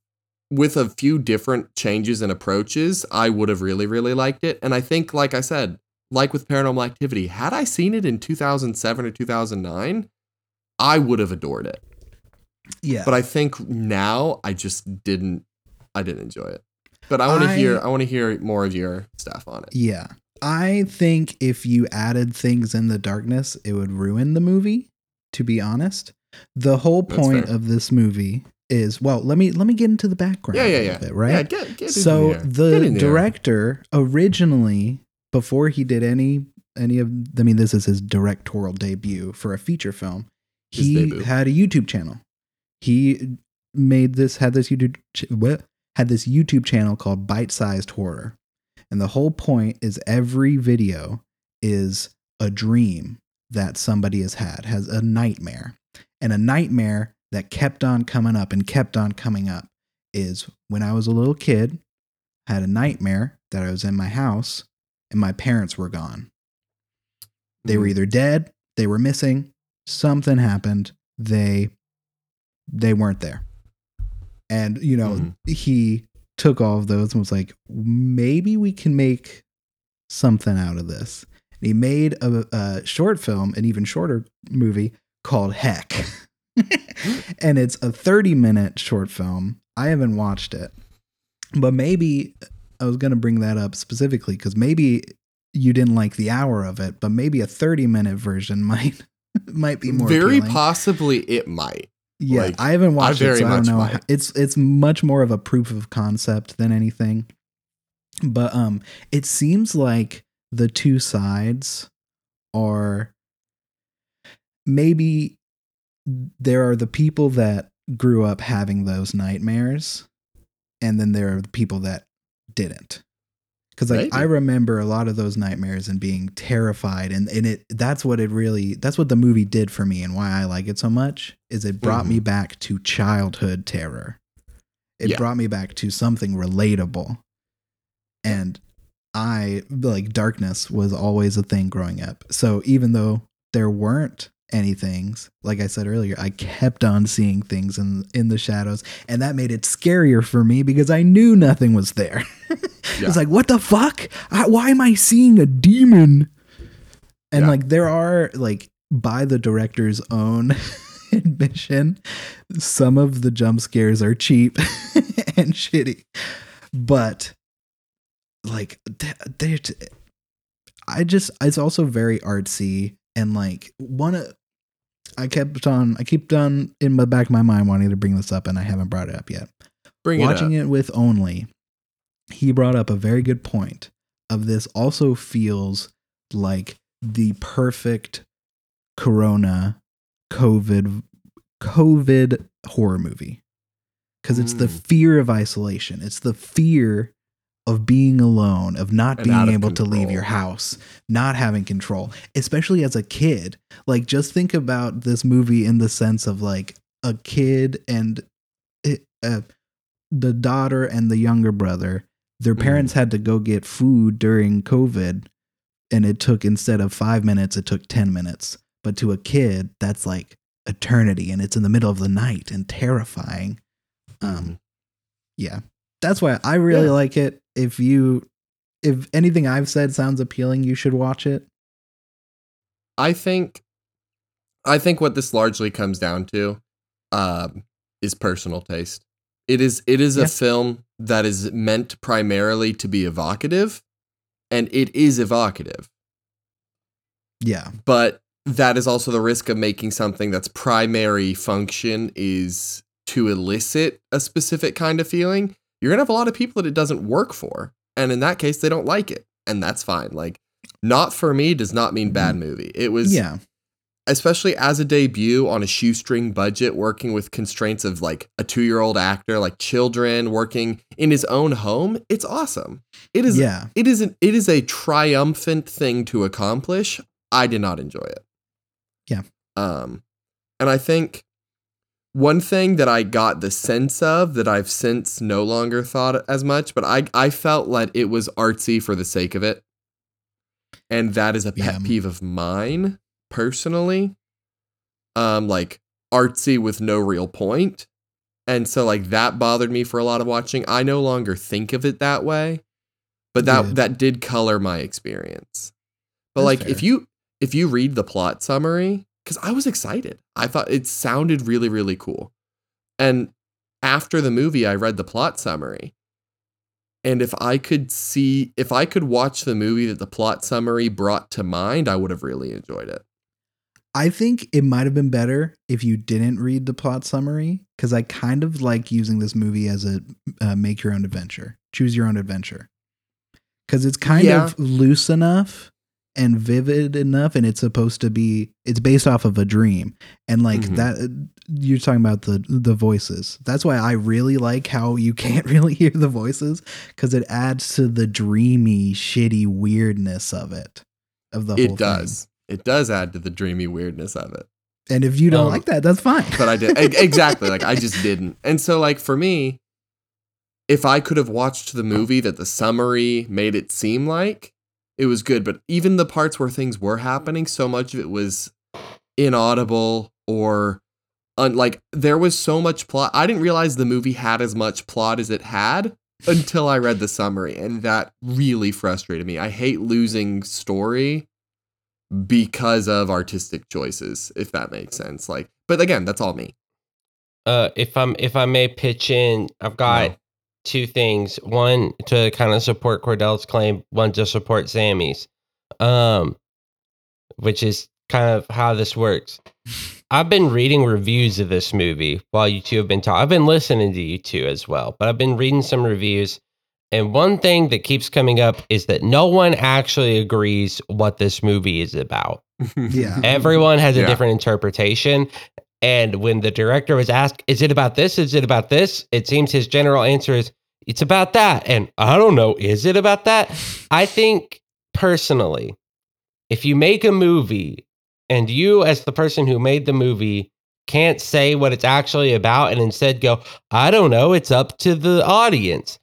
with a few different changes and approaches, I would have really really liked it. And I think like I said, like with Paranormal Activity, had I seen it in 2007 or 2009, I would have adored it. yeah. But I think now I just didn't I didn't enjoy it. But I want to hear I want to hear more of your stuff on it. Yeah. I think if you added things in the darkness, it would ruin the movie, to be honest. The whole point of this movie is well. Let me let me get into the background. Yeah, yeah, yeah. bit, right. Yeah, get, get so in there. Get the director originally, before he did any any of, I mean, this is his directorial debut for a feature film. His He debut. had a YouTube channel. He made this had this YouTube ch- what had this YouTube channel called Bite Sized Horror, and the whole point is every video is a dream that somebody has had, has a nightmare, and a nightmare that kept on coming up and kept on coming up is when I was a little kid, I had a nightmare that I was in my house and my parents were gone. They were Mhm. either dead, they were missing, something happened, they they weren't there. And you know, Mhm. he took all of those and was like, maybe we can make something out of this. And he made a, a short film, an even shorter movie called Heck. and it's a 30 minute short film. I haven't watched it, but maybe I was going to bring that up specifically because maybe you didn't like the hour of it, but maybe a 30 minute version might might be more Very appealing. possibly it might. Yeah, Like, I haven't watched very it, so I don't know. might. It's it's much more of a proof of concept than anything. But um, it seems like the two sides are maybe there are the people that grew up having those nightmares, and then there are the people that didn't. Because like. I remember a lot of those nightmares and being terrified, and and it that's what it really that's what the movie did for me, and why I like it so much is it brought me mm-hmm. back to childhood terror. It Yeah. brought me back to something relatable, and I like darkness was always a thing growing up. So even though there weren't any things, like I said earlier, I kept on seeing things in in the shadows, and that made it scarier for me because I knew nothing was there. Yeah. It's like, what the fuck? I, why am I seeing a demon? And Yeah. like, there are like by the director's own admission, some of the jump scares are cheap and shitty, but like th- they're. t- I just it's also very artsy and like one of I kept on I kept on in the back of my mind wanting to bring this up and I haven't brought it up yet Bring watching it up. it, with only he brought up a very good point of this also feels like the perfect corona covid covid horror movie because it's the Mm. fear of isolation it's the fear of being alone of not And being able to leave your house not having control especially as a kid. Like just think about this movie in the sense of like a kid and it, uh, the daughter and the younger brother their Mm. parents had to go get food during covid and it took instead of five minutes it took 10 minutes. But to a kid that's like eternity and it's in the middle of the night and terrifying. Um yeah. That's why i really Yeah. like it if you if anything i've said sounds appealing you should watch it I think I think what this largely comes down to um, is personal taste. It is it is Yeah. a film that is meant primarily to be evocative, and it is evocative. yeah But that is also the risk of making something that's primary function is to elicit a specific kind of feeling. You're gonna have a lot of people that it doesn't work for, and in that case, they don't like it, and that's fine. Like, not for me does not mean bad movie. It was yeah especially as a debut on a shoestring budget, working with constraints of like a two year old actor, like children, working in his own home. It's awesome. It is. yeah It is. An, it is a triumphant thing to accomplish. I did not enjoy it. Yeah. Um, and I think one thing that I got the sense of that I've since no longer thought as much, but I I felt like it was artsy for the sake of it, and that is a pet Yeah. peeve of mine personally. Um, like artsy with no real point, and so like that bothered me for a lot of watching. I no longer think of it that way, but that Good. that did color my experience. But That's like fair. if you if you read the plot summary, because I was excited, I thought it sounded really really cool, and after the movie, I read the plot summary. And if I could see, if I could watch the movie that the plot summary brought to mind, I would have really enjoyed it. I think it might have been better if you didn't read the plot summary because I kind of like using this movie as a uh, make your own adventure, choose your own adventure. Because it's kind Yeah. of loose enough and vivid enough, and it's supposed to be. It's based off of a dream, and like Mhm. that. You're talking about the the voices. That's why I really like how you can't really hear the voices because it adds to the dreamy, shitty weirdness of it. Of the whole it thing. does. It does add to the dreamy weirdness of it. And if you don't Um, like that, that's fine. But I did exactly like I just didn't. And so like for me, if I could have watched the movie that the summary made it seem like, it was good. But even the parts where things were happening, so much of it was inaudible or un- like there was so much plot. I didn't realize the movie had as much plot as it had until I read the summary, and that really frustrated me. I hate losing story because of artistic choices, if that makes sense. Like, but again, that's all me. Uh, if I'm if I may pitch in, I've got No. Two things. One to kind of support Cordell's claim. One to support Sammy's, um, which is kind of how this works. I've been reading reviews of this movie while you two have been talking. I've been listening to you two as well, but I've been reading some reviews. And one thing that keeps coming up is that no one actually agrees what this movie is about. Yeah. Everyone has a Yeah. different interpretation. And when the director was asked, is it about this? Is it about this? It seems his general answer is, it's about that. And I don't know, is it about that? I think personally, if you make a movie and you, as the person who made the movie, can't say what it's actually about and instead go, I don't know, it's up to the audience,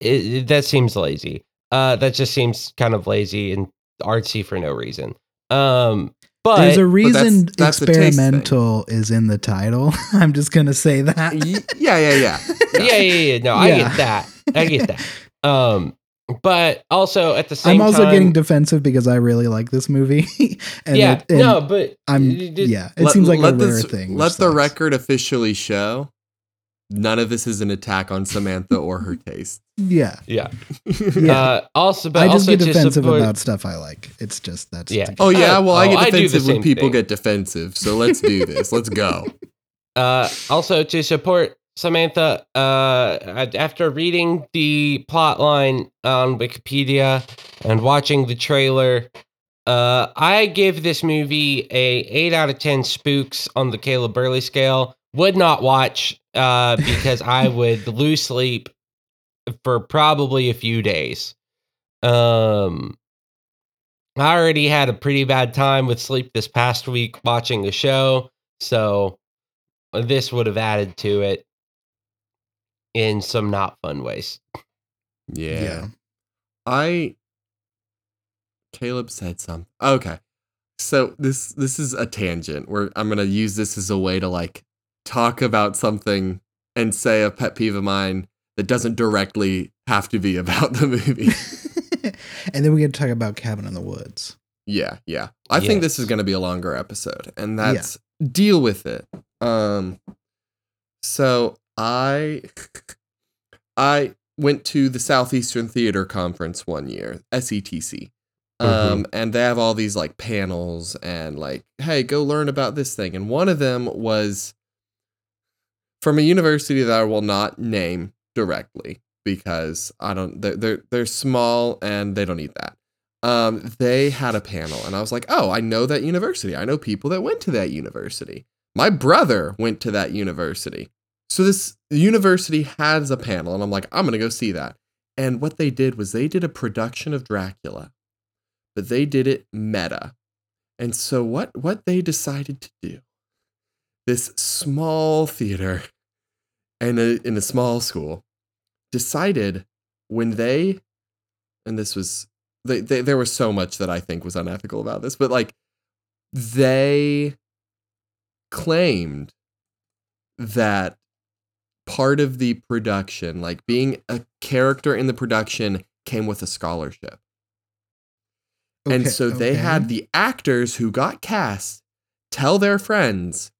it, it- that seems lazy. Uh, that just seems kind of lazy and artsy for no reason. Um, but There's a reason that's the taste thing. experimental is in the title. I'm just gonna say that. Y- yeah, yeah, yeah. yeah, yeah, yeah. No, I Yeah. get that. I get that. Um, but also at the same time. I'm also time, getting defensive because I really like this movie. and yeah, it- and no, but I'm it- it- yeah. It seems like a rare this- thing. which Let the sucks. record officially show none of this is an attack on Samantha or her taste. Yeah, yeah. Yeah. Uh, also, but I just also get defensive support- about stuff I like. It's just that's Yeah. Oh yeah, well I Oh, get I do the defensive when people thing. get defensive. So let's do this. Let's go. Uh, also to support Samantha, uh, after reading the plot line on Wikipedia and watching the trailer, uh, I give this movie a eight out of ten spooks on the Caleb Burley scale. Would not watch uh, because I would lose sleep for probably a few days. Um, I already had a pretty bad time with sleep this past week watching the show, so this would have added to it in some not fun ways. Yeah. Yeah. I Caleb said something. Okay. So this this is a tangent where I'm gonna use this as a way to like talk about something and say a pet peeve of mine that doesn't directly have to be about the movie. and then we get to talk about Cabin in the Woods. Yeah, yeah. I think this is going to be a longer episode, and that's deal with it. Um, so I I went to the Southeastern Theater Conference one year, SETC. Um, and they have all these like panels and like, hey, go learn about this thing. And one of them was from a university that I will not name directly because I don't. They're they're, they're small and they don't need that um, they had a panel, and I was like, oh, I know that university. I know people that went to that university. My brother went to that university. So this university has a panel, and I'm like, I'm gonna go see that. And what they did was they did a production of Dracula, but they did it meta. And so what what they decided to do, this small theater and a, in a small school, decided when they, and this was they, they, there was so much that I think was unethical about this, but like they claimed that part of the production, like being a character in the production, came with a scholarship. and Okay, so they okay. had the actors who got cast tell their friends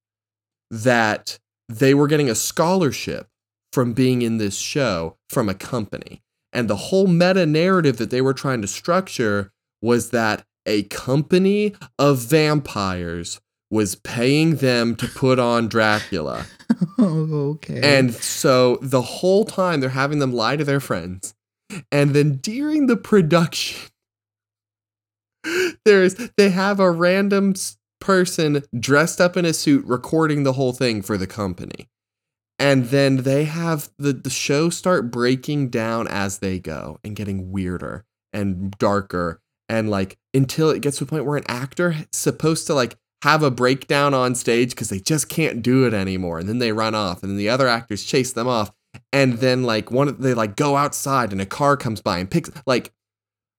that they were getting a scholarship from being in this show from a company. And the whole meta narrative that they were trying to structure was that a company of vampires was paying them to put on Dracula. oh, okay. And so the whole time they're having them lie to their friends. And then during the production, there's they have a random person dressed up in a suit recording the whole thing for the company. And then they have the, the show start breaking down as they go and getting weirder and darker. And like until it gets to a point where an actor is supposed to like have a breakdown on stage because they just can't do it anymore. And then they run off and then the other actors chase them off. And then like one they like go outside and a car comes by and picks like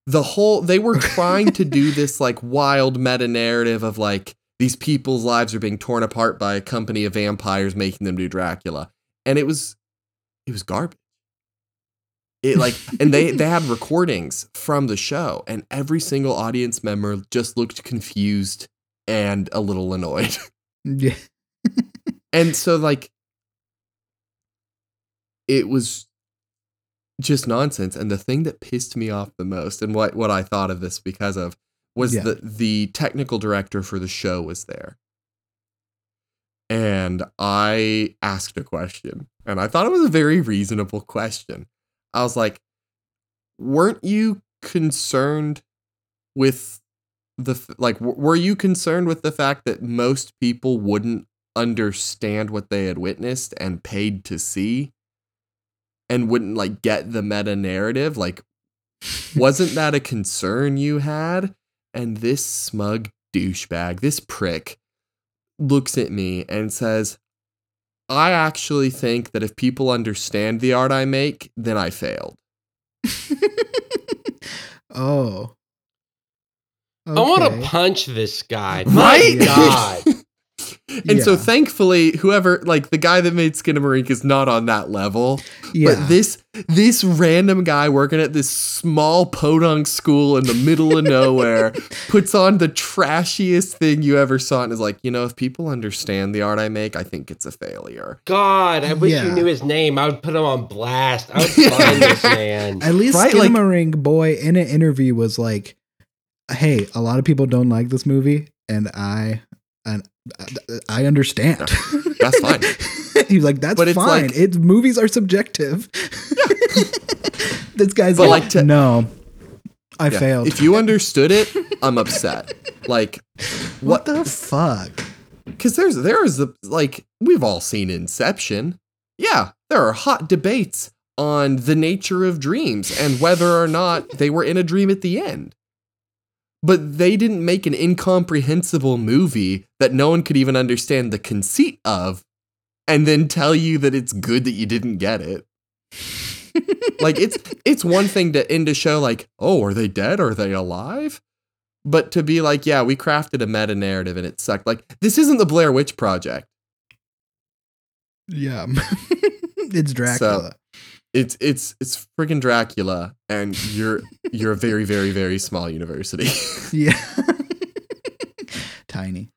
the whole they were trying to do this like wild meta narrative of like these people's lives are being torn apart by a company of vampires making them do Dracula. And it was it was garbage. It like and they they had recordings from the show and every single audience member just looked confused and a little annoyed. Yeah. and so like it was just nonsense. And the thing that pissed me off the most and what what I thought of this because of was Yeah. that the technical director for the show was there. And I asked a question and I thought it was a very reasonable question. I was like weren't you concerned with the like were you concerned with the fact that most people wouldn't understand what they had witnessed and paid to see and wouldn't like get the meta narrative like wasn't that a concern you had and this smug douchebag this prick looks at me and says i actually think that if people understand the art i make then i failed oh. I want to punch this guy. Right? My God. and so thankfully whoever like the guy that made skinamarink is not on that level Yeah. But this this random guy working at this small podunk school in the middle of nowhere puts on the trashiest thing you ever saw and is like, you know, if people understand the art I make, I think it's a failure. God, I wish Yeah. you knew his name. I would put him on blast. I would find this man. At least Right, like- Skinamarink boy in an interview was like, "Hey, a lot of people don't like this movie, and I, and uh, I understand. That's fine. He's like, "That's But it's fine. like- it's movies are subjective." this guy's But like, like to- "No, I Yeah. failed." If you understood it, I'm upset. Like what the fuck? because there's there is the like we've all seen Inception. Yeah, there are hot debates on the nature of dreams and whether or not they were in a dream at the end. But they didn't make an incomprehensible movie that no one could even understand the conceit of and then tell you that it's good that you didn't get it. like it's it's one thing to end a show like, "Oh, are they dead? Are they alive?" But to be like, "Yeah, we crafted a meta narrative and it sucked." Like this isn't the Blair Witch Project. Yeah, it's Dracula. It's it's it's freaking Dracula, and you're you're a very very very small university. yeah, tiny.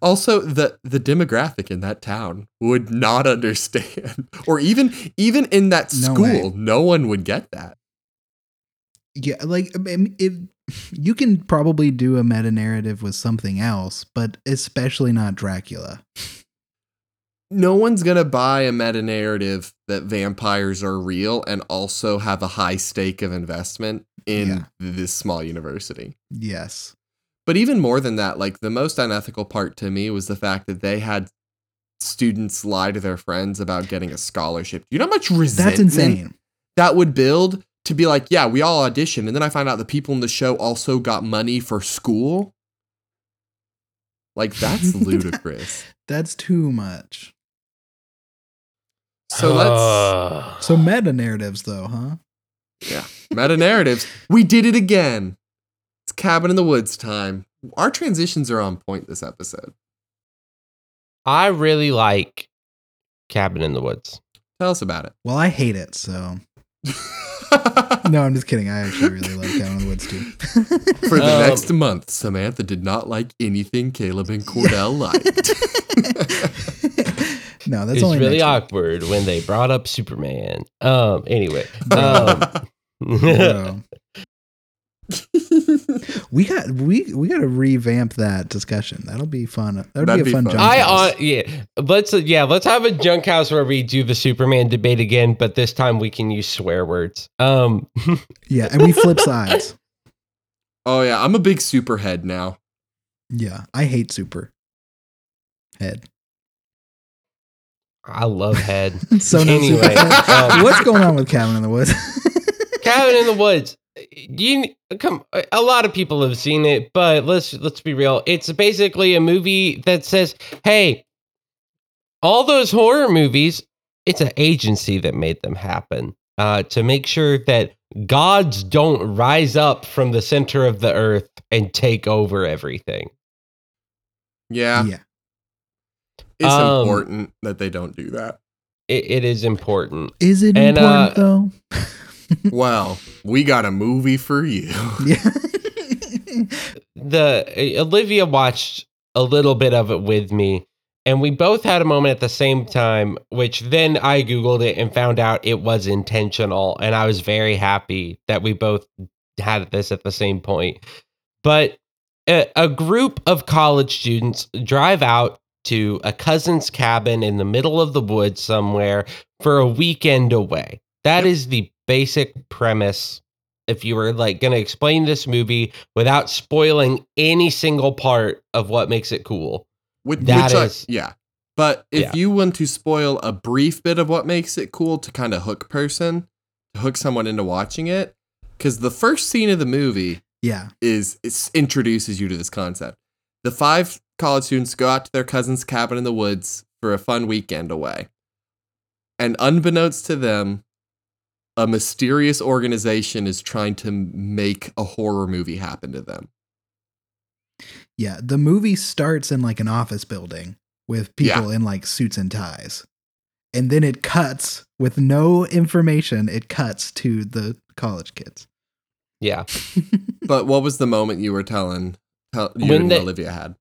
also, the the demographic in that town would not understand, or even even in that No school, way. no one would get that. Yeah, like if you can probably do a meta narrative with something else, but especially not Dracula. No one's gonna buy a meta narrative that vampires are real and also have a high stake of investment in Yeah. this small university. Yes. But even more than that, like the most unethical part to me was the fact that they had students lie to their friends about getting a scholarship. You know how much resentment That's insane. that would build to be like, yeah, we all auditioned, and then I find out the people in the show also got money for school. Like that's ludicrous. That's too much. So let's So meta narratives, though, huh? yeah, meta narratives. We did it again. It's cabin in the woods time. Our transitions are on point this episode. I really like Cabin in the Woods. Tell us about it. Well, I hate it. So no, I'm just kidding. I actually really like Cabin in the Woods too. For the Um, next month, Samantha did not like anything Caleb and Cordell liked. no, that's it's only really awkward when they brought up Superman. Um. Anyway. Um, We got we we got to revamp that discussion. That'll be fun. That'll That'd be be a fun. fun. junk I house. uh, yeah. Let's uh, yeah. Let's have a junk house where we do the Superman debate again, but this time we can use swear words. Um, yeah, and we flip sides. oh yeah, I'm a big superhead now. Yeah, I hate super head. I love head. So Anyway, um, what's going on with Cabin in the Woods? Cabin in the Woods. You come. A lot of people have seen it, but let's let's be real. It's basically a movie that says, "Hey, all those horror movies. It's an agency that made them happen uh, to make sure that gods don't rise up from the center of the earth and take over everything." Yeah, yeah, it's Um, important that they don't do that. It, it is important. is it And, important uh, though? Well, we got a movie for you. yeah. the uh, Olivia watched a little bit of it with me, and we both had a moment at the same time. Which then I googled it and found out it was intentional, and I was very happy that we both had this at the same point. But a, a group of college students drive out to a cousin's cabin in the middle of the woods somewhere for a weekend away. That is the basic premise. If you were like going to explain this movie without spoiling any single part of what makes it cool. Which, That which I- yeah. But if Yeah. you want to spoil a brief bit of what makes it cool to kind of hook person, to hook someone into watching it, because the first scene of the movie yeah. is it introduces you to this concept. The five college students go out to their cousin's cabin in the woods for a fun weekend away. And unbeknownst to them, a mysterious organization is trying to make a horror movie happen to them. Yeah, the movie starts in like an office building with people in like suits and ties. And then it cuts with no information, it cuts to the college kids. Yeah. But what was the moment you were telling tell, you When and they- Olivia had?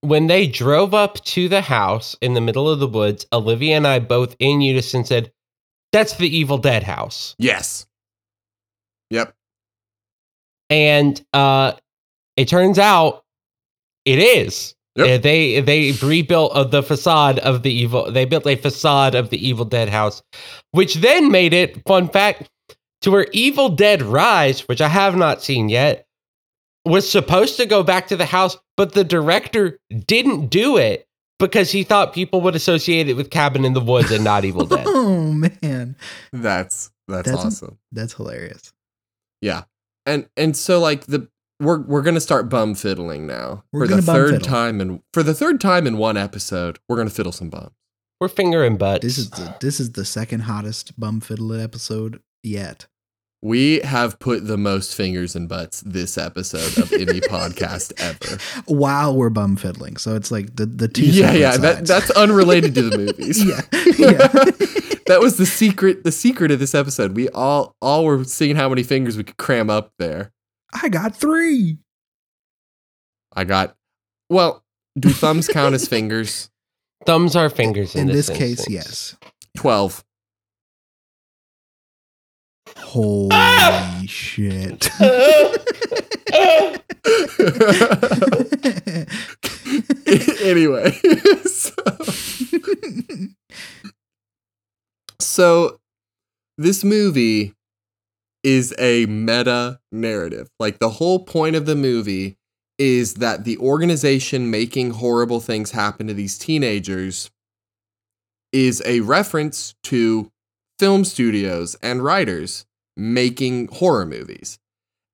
When they drove up to the house in the middle of the woods, Olivia and I both in unison said, That's the Evil Dead house. Yes. Yep. And uh it turns out it is. Yep. Uh, They they rebuilt uh, the facade of the evil. They built a facade of the Evil Dead house, which then made it fun fact to where Evil Dead Rise, which I have not seen yet, was supposed to go back to the house, but the director didn't do it because he thought people would associate it with Cabin in the Woods and not Evil Dead. Oh man, That's that's, That's- awesome. that's hilarious. Yeah. And and so like the we're we're gonna start bum fiddling now. We're for the third fiddle. time and for the third time in one episode, we're gonna fiddle some bum. We're fingering butt. This is the this is the second hottest bum fiddle episode yet. We have put the most fingers and butts this episode of any podcast ever. While we're bum fiddling, so it's like the the two. Yeah, separate yeah. That that's unrelated to the movies. yeah, yeah. that was the secret the secret of this episode. We all all were seeing how many fingers we could cram up there. I got three. I got well, do thumbs count as fingers? Thumbs are fingers in, In this case, instance. yes. Twelve. Holy shit. anyway, so, so this movie is a meta narrative. Like the whole point of the movie is that the organization making horrible things happen to these teenagers is a reference to film studios and writers making horror movies.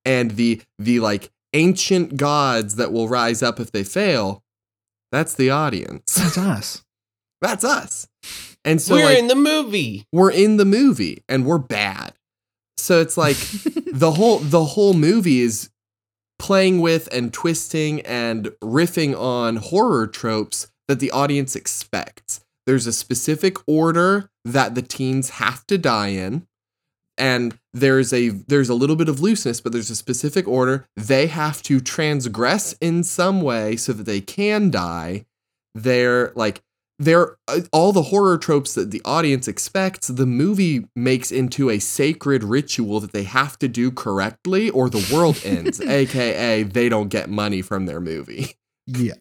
And the the like ancient gods that will rise up if they fail, that's the audience. That's us. That's us. And so We're like, in the movie. we're in the movie and we're bad. So it's like the whole the whole movie is playing with and twisting and riffing on horror tropes that the audience expects. There's a specific order that the teens have to die in and there's a there's a little bit of looseness but there's a specific order they have to transgress in some way so that they can die they're like they're uh, all the horror tropes that the audience expects the movie makes into a sacred ritual that they have to do correctly or the world ends aka they don't get money from their movie Yeah.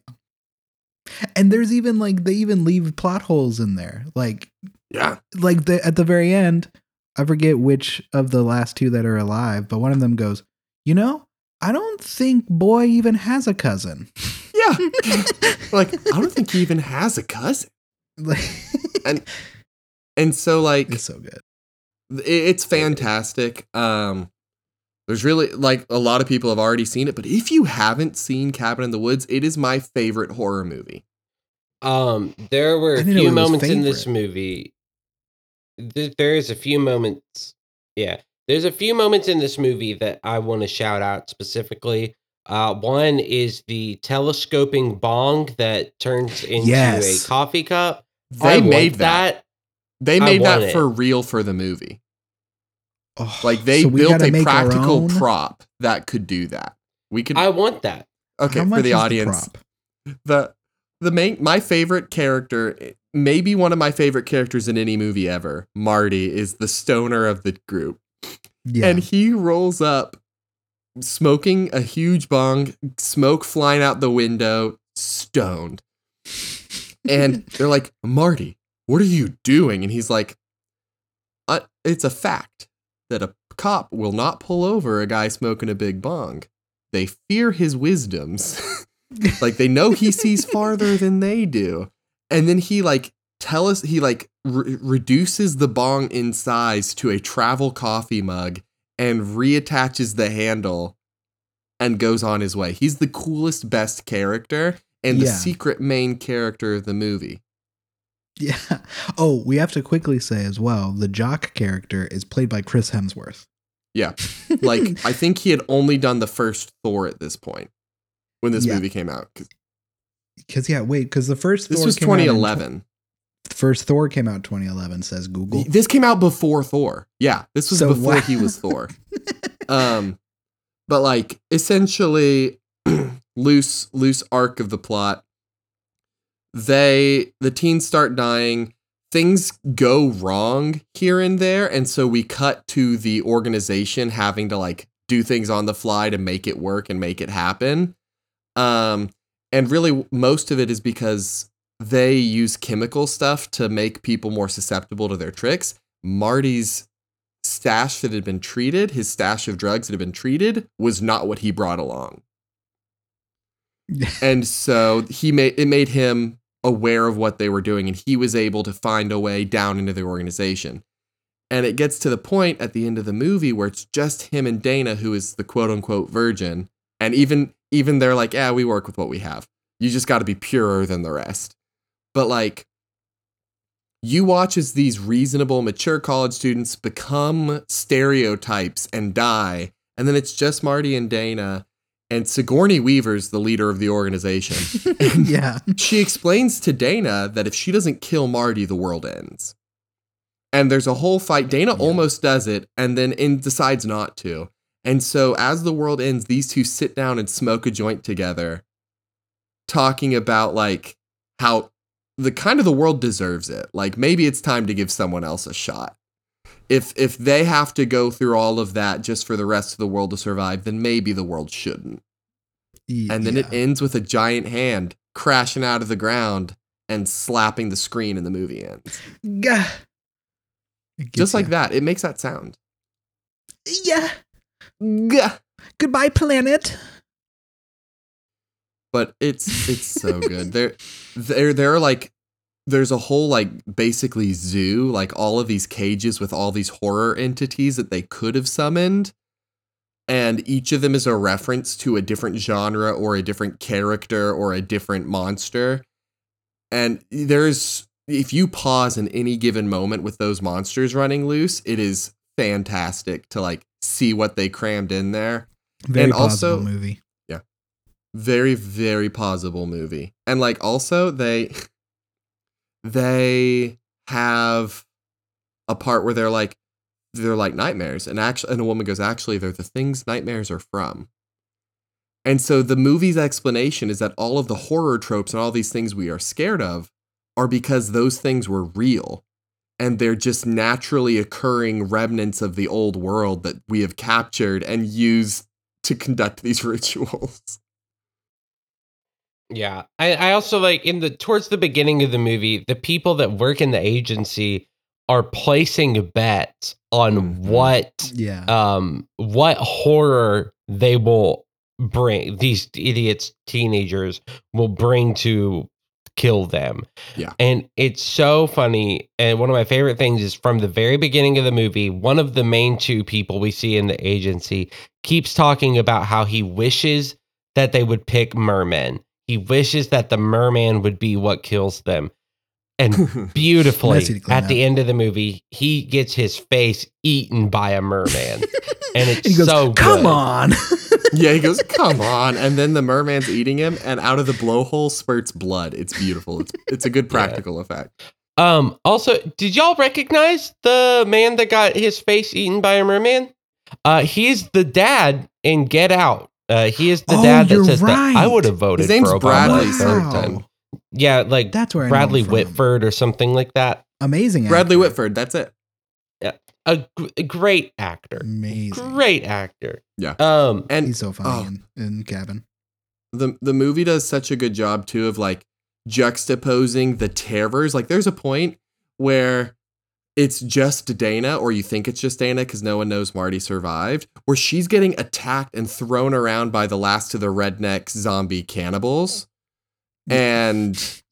And there's even like they even leave plot holes in there. Like yeah like the at the very end, I forget which of the last two that are alive, but one of them goes, "You know, I don't think boy even has a cousin." yeah like i don't think he even has a cousin Like And- and so like it's so good. it- it's fantastic um there's really like a lot of people have already seen it but if you haven't seen cabin in the woods it is my favorite horror movie Um, there were I a few moments in this movie. Th- There's a few moments. Yeah, there's a few moments in this movie that I want to shout out specifically. Uh, one is the telescoping bong that turns into Yes. a coffee cup. they I made that. they made want that it. for real for the movie Oh, like they so built a practical prop that could do that. We could I want that. okay How for the is audience. prop? the the main my favorite character maybe one of my favorite characters in any movie ever marty is the stoner of the group. Yeah. and he rolls up smoking a huge bong smoke flying out the window stoned. And they're like marty what are you doing? And he's like uh, it's a fact that a cop will not pull over a guy smoking a big bong. They fear his wisdoms. Like they know he sees farther than they do. And then he like tell us he like re- reduces the bong in size to a travel coffee mug and reattaches the handle and goes on his way. He's the coolest best character and the Yeah. secret main character of the movie Yeah. Oh, we have to quickly say as well, the jock character is played by Chris Hemsworth. Yeah. like i think he had only done the first thor at this point when this Yeah. movie came out. because yeah, wait, because the first this Thor was came out in tw- 2011 first Thor came out 2011, says Google. this came out before thor yeah this was So, before wow. he was thor um but like essentially loose loose arc of the plot they the teens start dying things go wrong here and there and so we cut to the organization having to like do things on the fly to make it work and make it happen. Um and really most of it is because they use chemical stuff to make people more susceptible to their tricks. Marty's stash that had been treated his stash of drugs that had been treated was not what he brought along. And so he made it made him aware of what they were doing and he was able to find a way down into the organization. And it gets to the point at the end of the movie where it's just him and dana who is the quote unquote virgin and even even they're like yeah we work with what we have. You just got to be purer than the rest. But like you watch as these reasonable mature college students become stereotypes and die and then it's just marty and dana and sigourney weaver's the leader of the organization yeah. she explains to Dana that if she doesn't kill Marty, the world ends. And there's a whole fight. Dana Yeah. almost does it and then in, decides not to. And so as the world ends, these two sit down and smoke a joint together, talking about like how the kind of the world deserves it. Like maybe it's time to give someone else a shot. If if they have to go through all of that just for the rest of the world to survive, then maybe the world shouldn't and then it ends with a giant hand crashing out of the ground and slapping the screen and the movie ends. Gah. It gets Just like ya. that. It makes that sound. Yeah. Gah. Goodbye, planet. But it's it's so good. There there there are like there's a whole like basically zoo, like all of these cages with all these horror entities that they could have summoned. And each of them is a reference to a different genre or a different character or a different monster. And there's if you pause in any given moment with those monsters running loose, it is fantastic to like see what they crammed in there. Very And possible also- movie. Yeah. Very very pausable movie and like also they they have a part where they're like they're like nightmares. And actually and a woman goes actually they're the things nightmares are from. And so the movie's explanation is that all of the horror tropes and all these things we are scared of are because those things were real. And they're just naturally occurring remnants of the old world that we have captured and used to conduct these rituals. Yeah. I, I also like in the towards the beginning of the movie, the people that work in the agency are placing bets on Mhm. what Yeah. um what horror they will bring these idiots teenagers will bring to kill them Yeah. and it's so funny and one of my favorite things is from the very beginning of the movie one of the main two people we see in the agency keeps talking about how he wishes that they would pick merman he wishes that the merman would be what kills them and beautifully Messy to at the end of the movie he gets his face eaten by a merman and it's he goes, so "Come good." on." yeah, he goes, "Come on!" And then the merman's eating him, and out of the blowhole spurts blood. It's beautiful. It's it's a good practical effect. Um. Also, did y'all recognize the man that got his face eaten by a merman? Uh, he's the dad in Get Out. Uh, he is the Oh, dad that you're says that I would have voted His name's for Obama Bradley a third Wow. time. Yeah, like That's where I Bradley. Whitford or something like that. Amazing. Bradley actor. Whitford. That's it. A, gr- a great actor. Amazing. Great actor. Yeah. Um. And He's so funny oh, in, in Cabin. the the movie does such a good job too of like juxtaposing the terrors. Like there's a point where it's just Dana, or you think it's just Dana because no one knows Marty survived, where she's getting attacked and thrown around by the last of the redneck zombie cannibals. And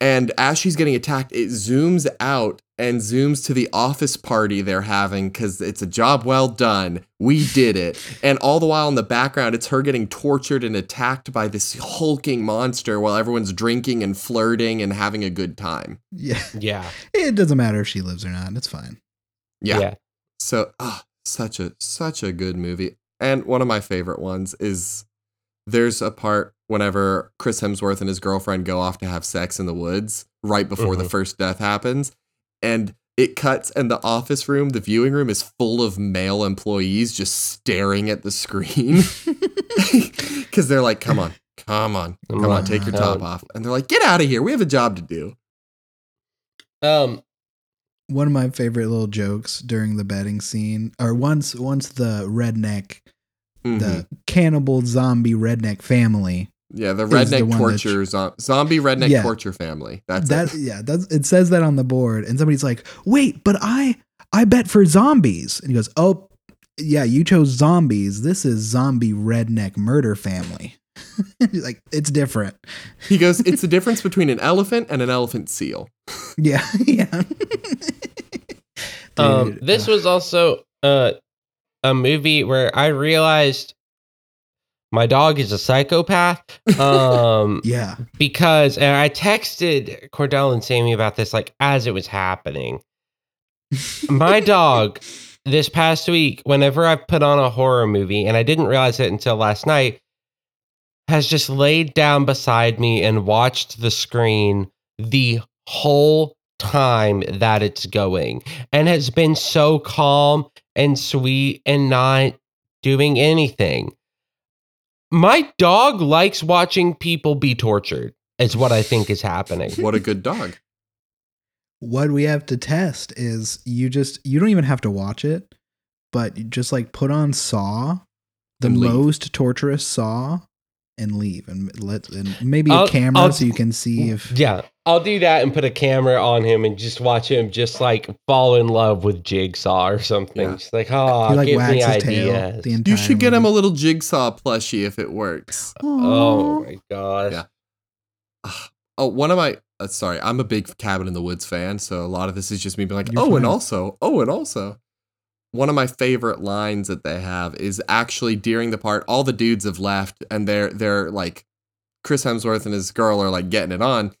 and as she's getting attacked, it zooms out and zooms to the office party they're having because it's a job well done. We did it. And all the while in the background, it's her getting tortured and attacked by this hulking monster while everyone's drinking and flirting and having a good time. Yeah. Yeah. It doesn't matter if she lives or not. It's fine. Yeah. Yeah. So, ah, such a such a good movie. And one of my favorite ones is there's a part whenever Chris Hemsworth and his girlfriend go off to have sex in the woods right before the Mhm. first death happens, and it cuts and the office room, the viewing room is full of male employees just staring at the screen because they're like, "Come on, come on, come on, take your top off," and they're like, "Get out of here, we have a job to do." Um. One of my favorite little jokes during the betting scene, or once once the redneck, Mhm. the cannibal zombie redneck family. yeah, the is the redneck that torture zo- zombie redneck Yeah. torture family. That's that it. yeah, that's it says that on the board, and somebody's like, "Wait, but I I bet for zombies," and he goes, "Oh, yeah, you chose zombies. This is zombie redneck murder family." He's like, it's different. He goes, "It's the difference between an elephant and an elephant seal." Yeah, yeah. Um, this uh, was also uh, a movie where I realized my dog is a psychopath. Um, yeah. because and I texted Cordell and Sammy about this like as it was happening. My dog this past week, whenever I've put on a horror movie, and I didn't realize it until last night, has just laid down beside me and watched the screen the whole time that it's going and has been so calm and sweet and not doing anything. My dog likes watching people be tortured, is what I think is happening. What a good dog. what we have to test is you just you don't even have to watch it, but you just like put on Saw, the And leave. most torturous Saw, and leave and let and maybe I'll- a camera I'll- so you can see if Yeah, I'll do that and put a camera on him and just watch him just like fall in love with Jigsaw or something. Yeah. Just like, oh, he like give me wags ideas. You should get him a little jigsaw plushie if it works. oh my gosh. Yeah. Oh, one of my uh, sorry, I'm a big Cabin in the Woods fan, so a lot of this is just me being like, You're oh, and also, oh, and also. One of my favorite lines that they have is actually during the part, all the dudes have left, and they're they're like, Chris Hemsworth and his girl are like getting it on,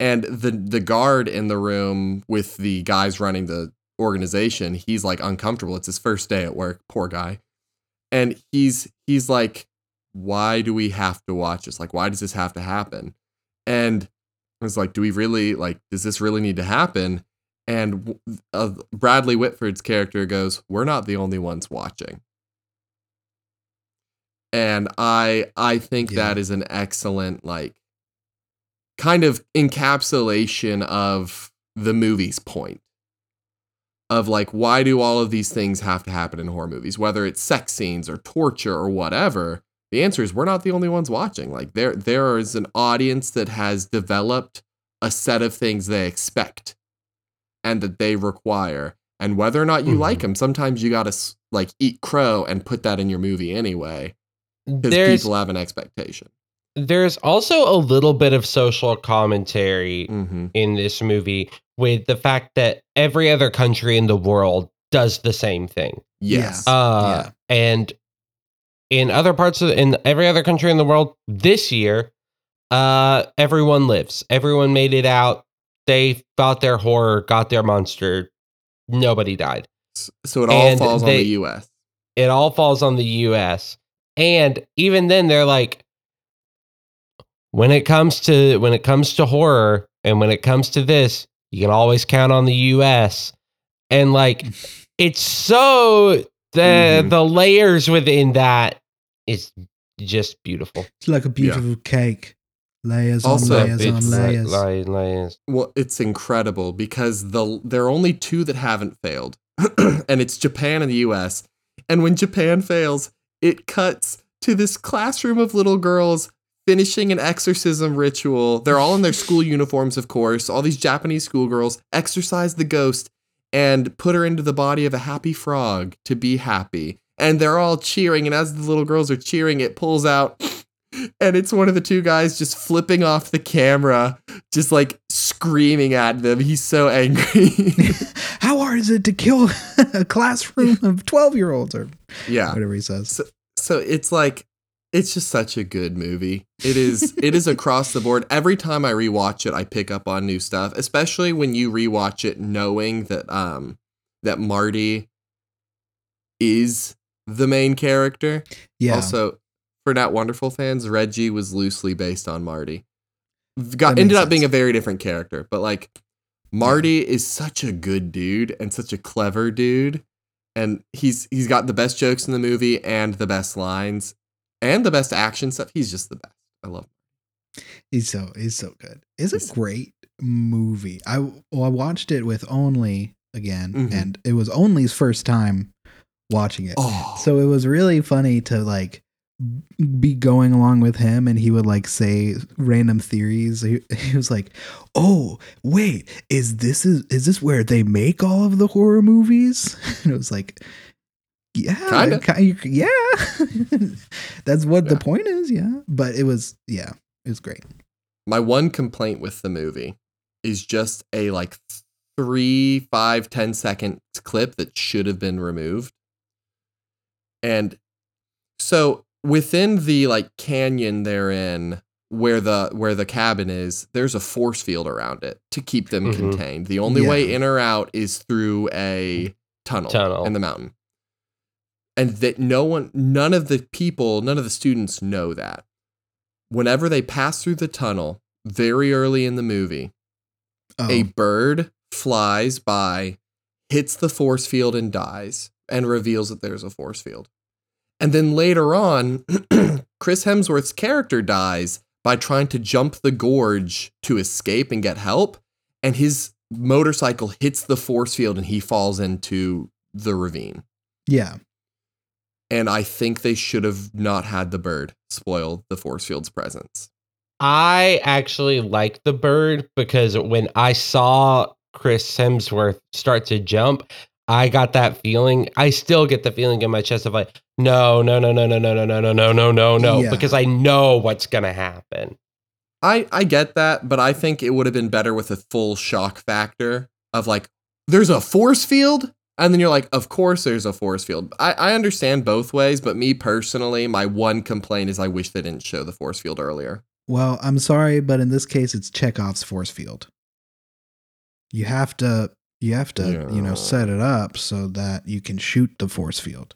and the the guard in the room with the guys running the organization, he's like uncomfortable. It's his first day at work, poor guy, and he's he's like, why do we have to watch this? Like, why does this have to happen? And I was like, do we really like? Does this really need to happen? And uh, Bradley Whitford's character goes, "We're not the only ones watching." And I I think Yeah. that is an excellent like kind of encapsulation of the movie's point of like why do all of these things have to happen in horror movies? Whether it's sex scenes or torture or whatever the answer is we're not the only ones watching. Like there there is an audience that has developed a set of things they expect and that they require. And whether or not you Mhm. like them sometimes you gotta like eat crow and put that in your movie anyway because people have an expectation there's also a little bit of social commentary mm-hmm. in this movie with the fact that every other country in the world does the same thing. yes Uh, and in other parts of in every other country in the world this year, uh, everyone lives. Everyone made it out. They fought their horror, got their monster. Nobody died. So it all and falls on the us It all falls on the US. And even then they're like when it comes to when it comes to horror and when it comes to this, you can always count on the US. And like it's so the Mhm. the layers within that is just beautiful. It's like a beautiful cake. Layers Also, on layers on It's layers. like- layers. Well, it's incredible because the there are only two that haven't failed, and it's Japan and the U.S. And when Japan fails, it cuts to this classroom of little girls finishing an exorcism ritual. They're all in their school uniforms, of course. All these Japanese schoolgirls exorcise the ghost and put her into the body of a happy frog to be happy. And they're all cheering, and as the little girls are cheering, it pulls out. And it's one of the two guys just flipping off the camera, just like screaming at them. He's so angry. How hard is it to kill a classroom of 12 year olds or yeah. whatever he says? So it's like it's just such a good movie. It is it is across the board. Every time I rewatch it, I pick up on new stuff, especially when you rewatch it knowing that um that Marty is the main character. Yeah. Also, for Not Wonderful fans, Reggie was loosely based on Marty. Got ended makes up being a very different character, but like Marty is such a good dude and such a clever dude, and he's he's got the best jokes in the movie and the best lines and the best action stuff. He's just the best. I love. He's so he's so good. It's He's- a great movie. I well, I watched it with only again, Mhm. and it was only's first time watching it. Oh, So it was really funny to like be going along with him and he would like say random theories. He, he was like, "Oh, wait, is this is is this where they make all of the horror movies?" And it was like, "Yeah, Kinda. ki- yeah. That's what the point is, yeah." But it was yeah, it was great. my one complaint with the movie is just a like three, five, ten second clip that should have been removed. And so within the like canyon they're in where the where the cabin is, there's a force field around it to keep them Mhm. contained. The only Yeah. way in or out is through a tunnel, Tunnel. in the mountain. And that no one none of the people, none of the students know that whenever they pass through the tunnel very early in the movie, Oh, a bird flies by, hits the force field, and dies, and reveals that there's a force field. And then later on, Chris Hemsworth's character dies by trying to jump the gorge to escape and get help, and his motorcycle hits the force field and he falls into the ravine. yeah. And I think they should have not had the bird spoil the force field's presence. I actually like the bird because when I saw Chris Hemsworth start to jump, I got that feeling. I still get the feeling in my chest of like, no, no, no, no, no, no, no, no, no, no, no, no, no, Yeah. because I know what's gonna happen. I I get that, but I think it would have been better with a full shock factor of like, there's a force field, and then you're like, of course there's a force field. I I understand both ways, but me personally, my one complaint is I wish they didn't show the force field earlier. Well, I'm sorry, but in this case, it's Chekhov's force field. You have to, you have to, you know, set it up so that you can shoot the force field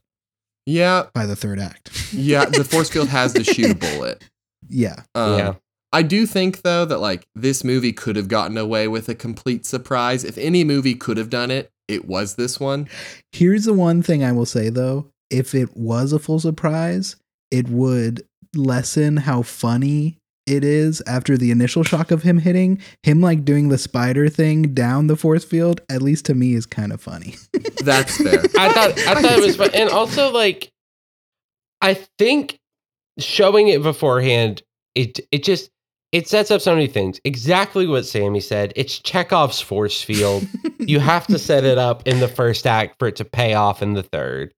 Yeah, by the third act. yeah, the force field has to shoot a bullet. Yeah, Um, yeah. I do think though that like this movie could have gotten away with a complete surprise. If any movie could have done it, it was this one. Here's the one thing I will say though: if it was a full surprise, it would lessen how funny it is after the initial shock of him hitting, him like doing the spider thing down the force field, at least to me is kind of funny. That's fair. I thought I thought it was fun. And also like I think showing it beforehand, it it just it sets up so many things. Exactly what Sammy said. It's Chekhov's force field. you have to set it up in the first act for it to pay off in the third.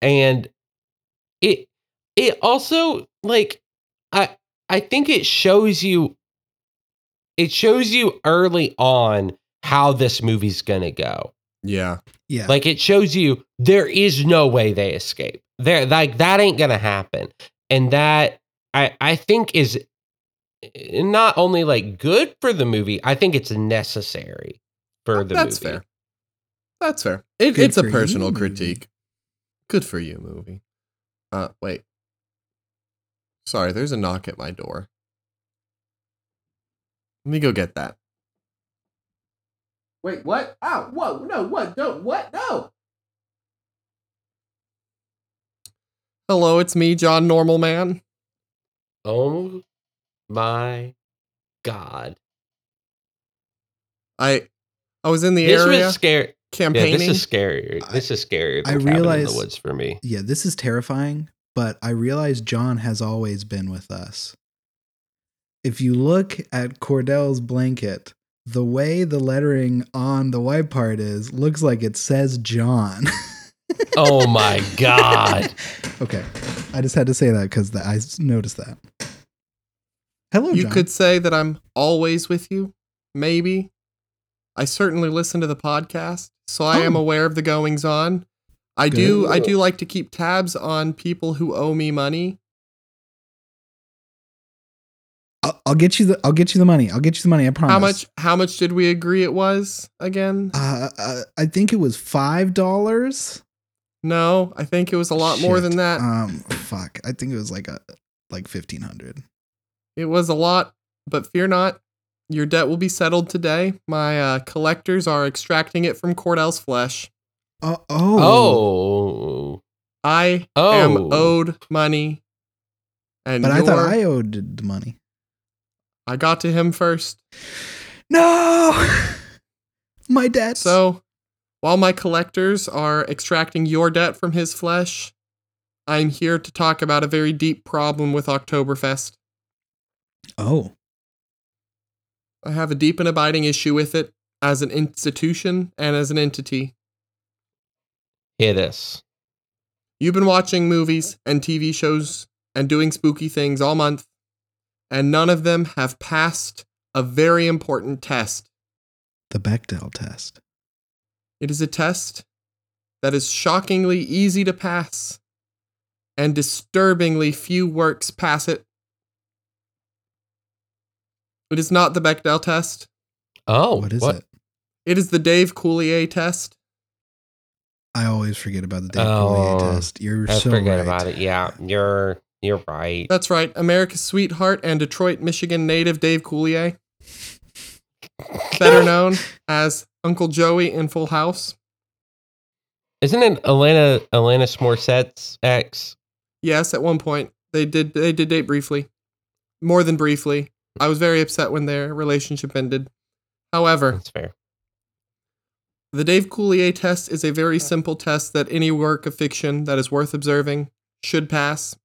And it it also like I I think it shows you it shows you early on how this movie's going to go. Yeah. yeah. Like it shows you there is no way they escape. There like that ain't gonna happen. And that I I think is not only like good for the movie, I think it's necessary for the That's movie. fair. That's fair. It, it's a for you, personal movie. critique. Good for you, movie. Uh, wait. Sorry, there's a knock at my door. Let me go get that. Wait, what? Ow, whoa, no, what? Don't, what? No! Hello, it's me, John Normal Man. Oh my god. I I was in the This area was scary. Yeah, this is scary. This is scarier I than Cabin in realize- the Woods for me. yeah, this is terrifying, but I realize John has always been with us. If you look at Cordell's blanket, the way the lettering on the white part is looks like it says John. Oh my god. okay. I just had to say that because I noticed that. Hello, you John. could say that I'm always with you, maybe. I certainly listen to the podcast, so I am Oh. aware of the goings on. I do I do like to keep tabs on people who owe me money. I'll, I'll get you the. I'll get you the money. I'll get you the money. I promise. How much how much did we agree it was again? Uh, uh, I think it was five dollars. No, I think it was a lot more than that. Um, fuck. I think it was like a like fifteen hundred. It was a lot, but fear not. Your debt will be settled today. My uh, collectors are extracting it from Cordell's flesh. Oh, oh, Oh. I Oh. am owed money. And But I thought I owed the money. I got to him first. No, my debts. So, while my collectors are extracting your debt from his flesh, I'm here to talk about a very deep problem with Oktoberfest. Oh, I have a deep and abiding issue with it as an institution and as an entity. Hit us. You've been watching movies and TV shows and doing spooky things all month, and none of them have passed a very important test. the Bechdel test. It is a test that is shockingly easy to pass, and disturbingly few works pass it. It is not the Bechdel test. Oh, what is it? It is the Dave Coulier test. I always forget about the Dave Oh, Coulier test. You're I so forget right. about it. Yeah, you're you're right. That's right, America's sweetheart and Detroit, Michigan native Dave Coulier, better known as Uncle Joey in Full House. Isn't it Elena Alanis Morissette's ex? Yes, at one point they did they did date briefly, more than briefly. I was very upset when their relationship ended. However, That's fair. the Dave Coulier test is a very simple test that any work of fiction that is worth observing should pass.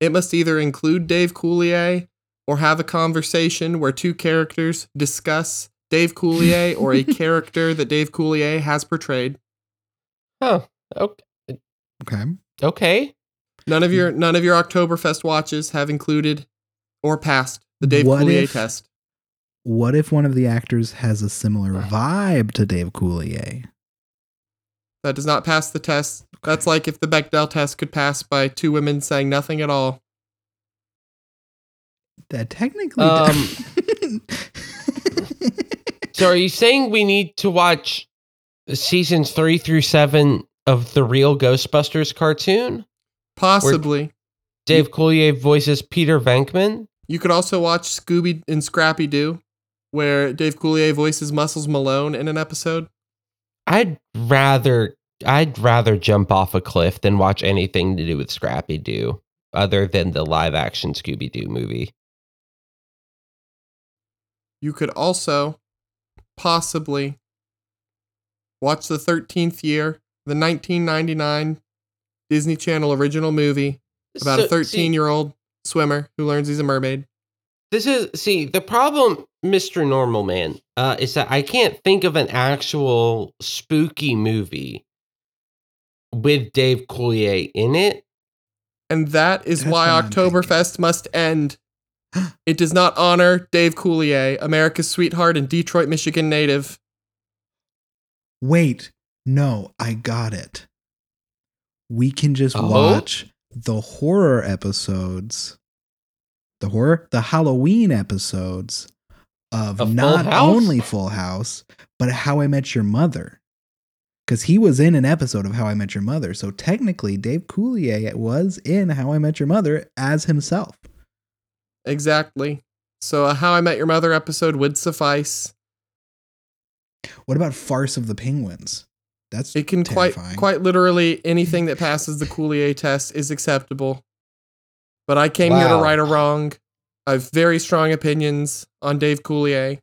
It must either include Dave Coulier or have a conversation where two characters discuss Dave Coulier or a character that Dave Coulier has portrayed. Oh, okay. Okay. Okay. None of your none of your Oktoberfest watches have included or passed the Dave What Coulier if- test. What if one of the actors has a similar vibe to Dave Coulier? That does not pass the test. That's like if the Bechdel test could pass by two women saying nothing at all. That technically. Um, So are you saying we need to watch seasons three through seven of the real Ghostbusters cartoon? Possibly. Dave Coulier voices Peter Venkman. You could also watch Scooby and Scrappy Doo, where Dave Coulier voices Muscles Malone in an episode. I'd rather I'd rather jump off a cliff than watch anything to do with Scrappy Doo, other than the live action Scooby Doo movie. you could also possibly watch the 13th year, the 1999 Disney Channel original movie about So, a 13 year old swimmer who learns he's a mermaid. This is see the problem, Mister Normal Man, uh, is that I can't think of an actual spooky movie with Dave Coulier in it. And that is That's why what Oktoberfest must end. it does not honor Dave Coulier, America's sweetheart and Detroit, Michigan native. Wait, no, I got it. We can just Oh? watch the horror episodes, the horror, the Halloween episodes of Full not only Full House, but How I Met Your Mother. Because he was in an episode of How I Met Your Mother. So technically, Dave Coulier was in How I Met Your Mother as himself. Exactly. So a How I Met Your Mother episode would suffice. What about Farce of the Penguins? That's It can terrifying. quite quite literally anything that passes the Coulier test is acceptable. But I came here to right or wrong. I have very strong opinions on Dave Coulier.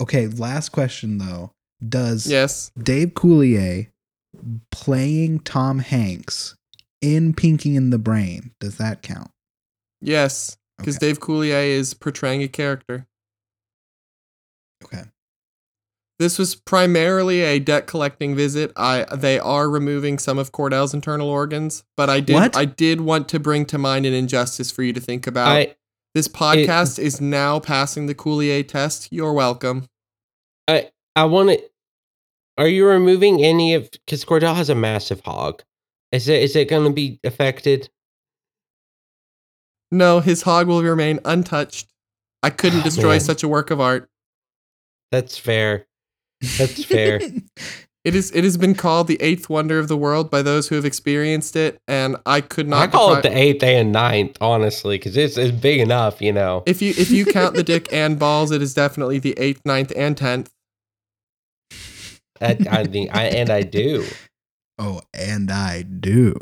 Okay, last question though. Does Yes. Dave Coulier playing Tom Hanks in Pinky and the Brain, does that count? Yes. Because Okay. Dave Coulier is portraying a character. Okay. This was primarily a debt collecting visit. I they are removing some of Cordell's internal organs, but I did What? I did want to bring to mind an injustice for you to think about. I this podcast is now passing the Coulier test. You're welcome. I I want to. Are you removing any of? Because Cordell has a massive hog. Is it is it going to be affected? No, his hog will remain untouched. I couldn't Oh, destroy man. such a work of art. That's fair. That's fair. It is it has been called the eighth wonder of the world by those who have experienced it, and I could not I call it the eighth and ninth, honestly, because it's it's big enough, you know. if you if you count the dick and balls, it is definitely the eighth, ninth, and tenth. I, I think I and I do. oh, and I do.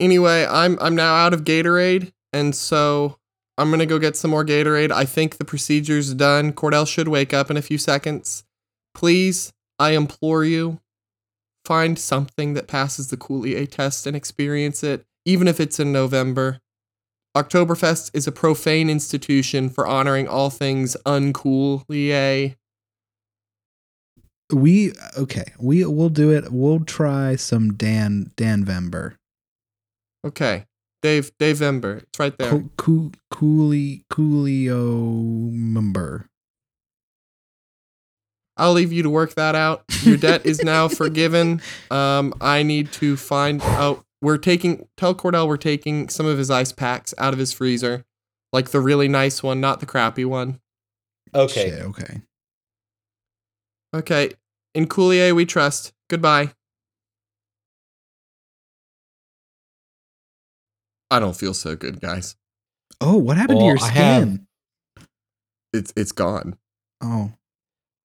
Anyway, I'm I'm now out of Gatorade, and so I'm gonna go get some more Gatorade. I think the procedure's done. Cordell should wake up in a few seconds. Please, I implore you, find something that passes the Coulier test and experience it, even if it's in November. Oktoberfest is a profane institution for honoring all things uncoulier. We okay. We we'll do it. We'll try some Dan Dan Vember. Okay, Dave Dave Ember, it's right there. Co- coo- Cooley Coolio member. I'll leave you to work that out. Your debt is now forgiven. Um, I need to find out. We're taking. Tell Cordell we're taking some of his ice packs out of his freezer, like the really nice one, not the crappy one. Okay. Shit, okay. Okay. In Coulier, we trust. Goodbye. I don't feel so good, guys. Oh, what happened to your I have- skin? It's it's gone. Oh,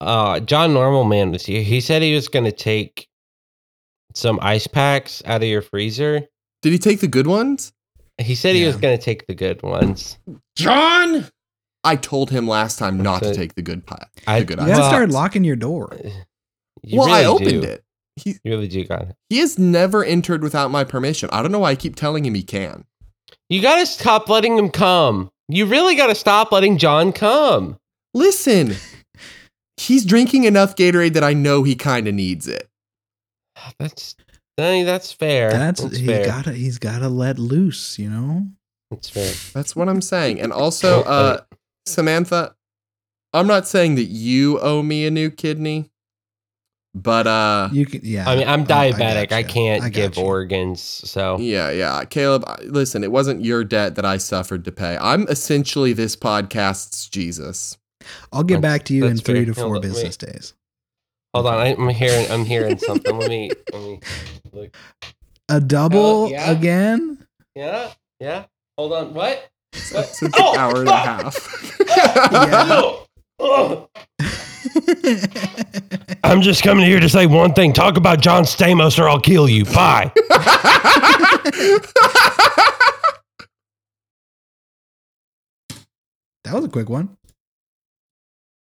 Uh, John Normal Man was here. He said he was going to take some ice packs out of your freezer. Did he take the good ones? He said he was going to take the good ones. John. I told him last time not to take the good pie. I- The good you ice. Well- start locking your door. You well, I opened do. it. He You really do got it. he has never entered without my permission. I don't know why I keep telling him he can. You got to stop letting him come. You really got to stop letting John come. Listen, he's drinking enough Gatorade that I know he kind of needs it. That's I mean, that's fair. That's, That's, he's fair. gotta he's gotta let loose, you know? That's fair. That's what I'm saying. And also, uh, Samantha, I'm not saying that you owe me a new kidney, but uh, You can yeah. I mean, I'm oh, I diabetic. I, can't I give gotcha. organs. So yeah, yeah, Caleb, listen, it wasn't your debt that I suffered to pay. I'm essentially this podcast's Jesus. I'll get That's- back to you in three fair. to Hold four on, wait. business days. hold on, I'm hearing. I'm hearing something. Let me. Let me look. A double Uh, yeah. again? Yeah. Yeah. Hold on. What? What? Since an Oh, hour and a half. Yeah. Oh. I'm just coming here to say one thing. Talk about John Stamos or I'll kill you. Bye. That was a quick one.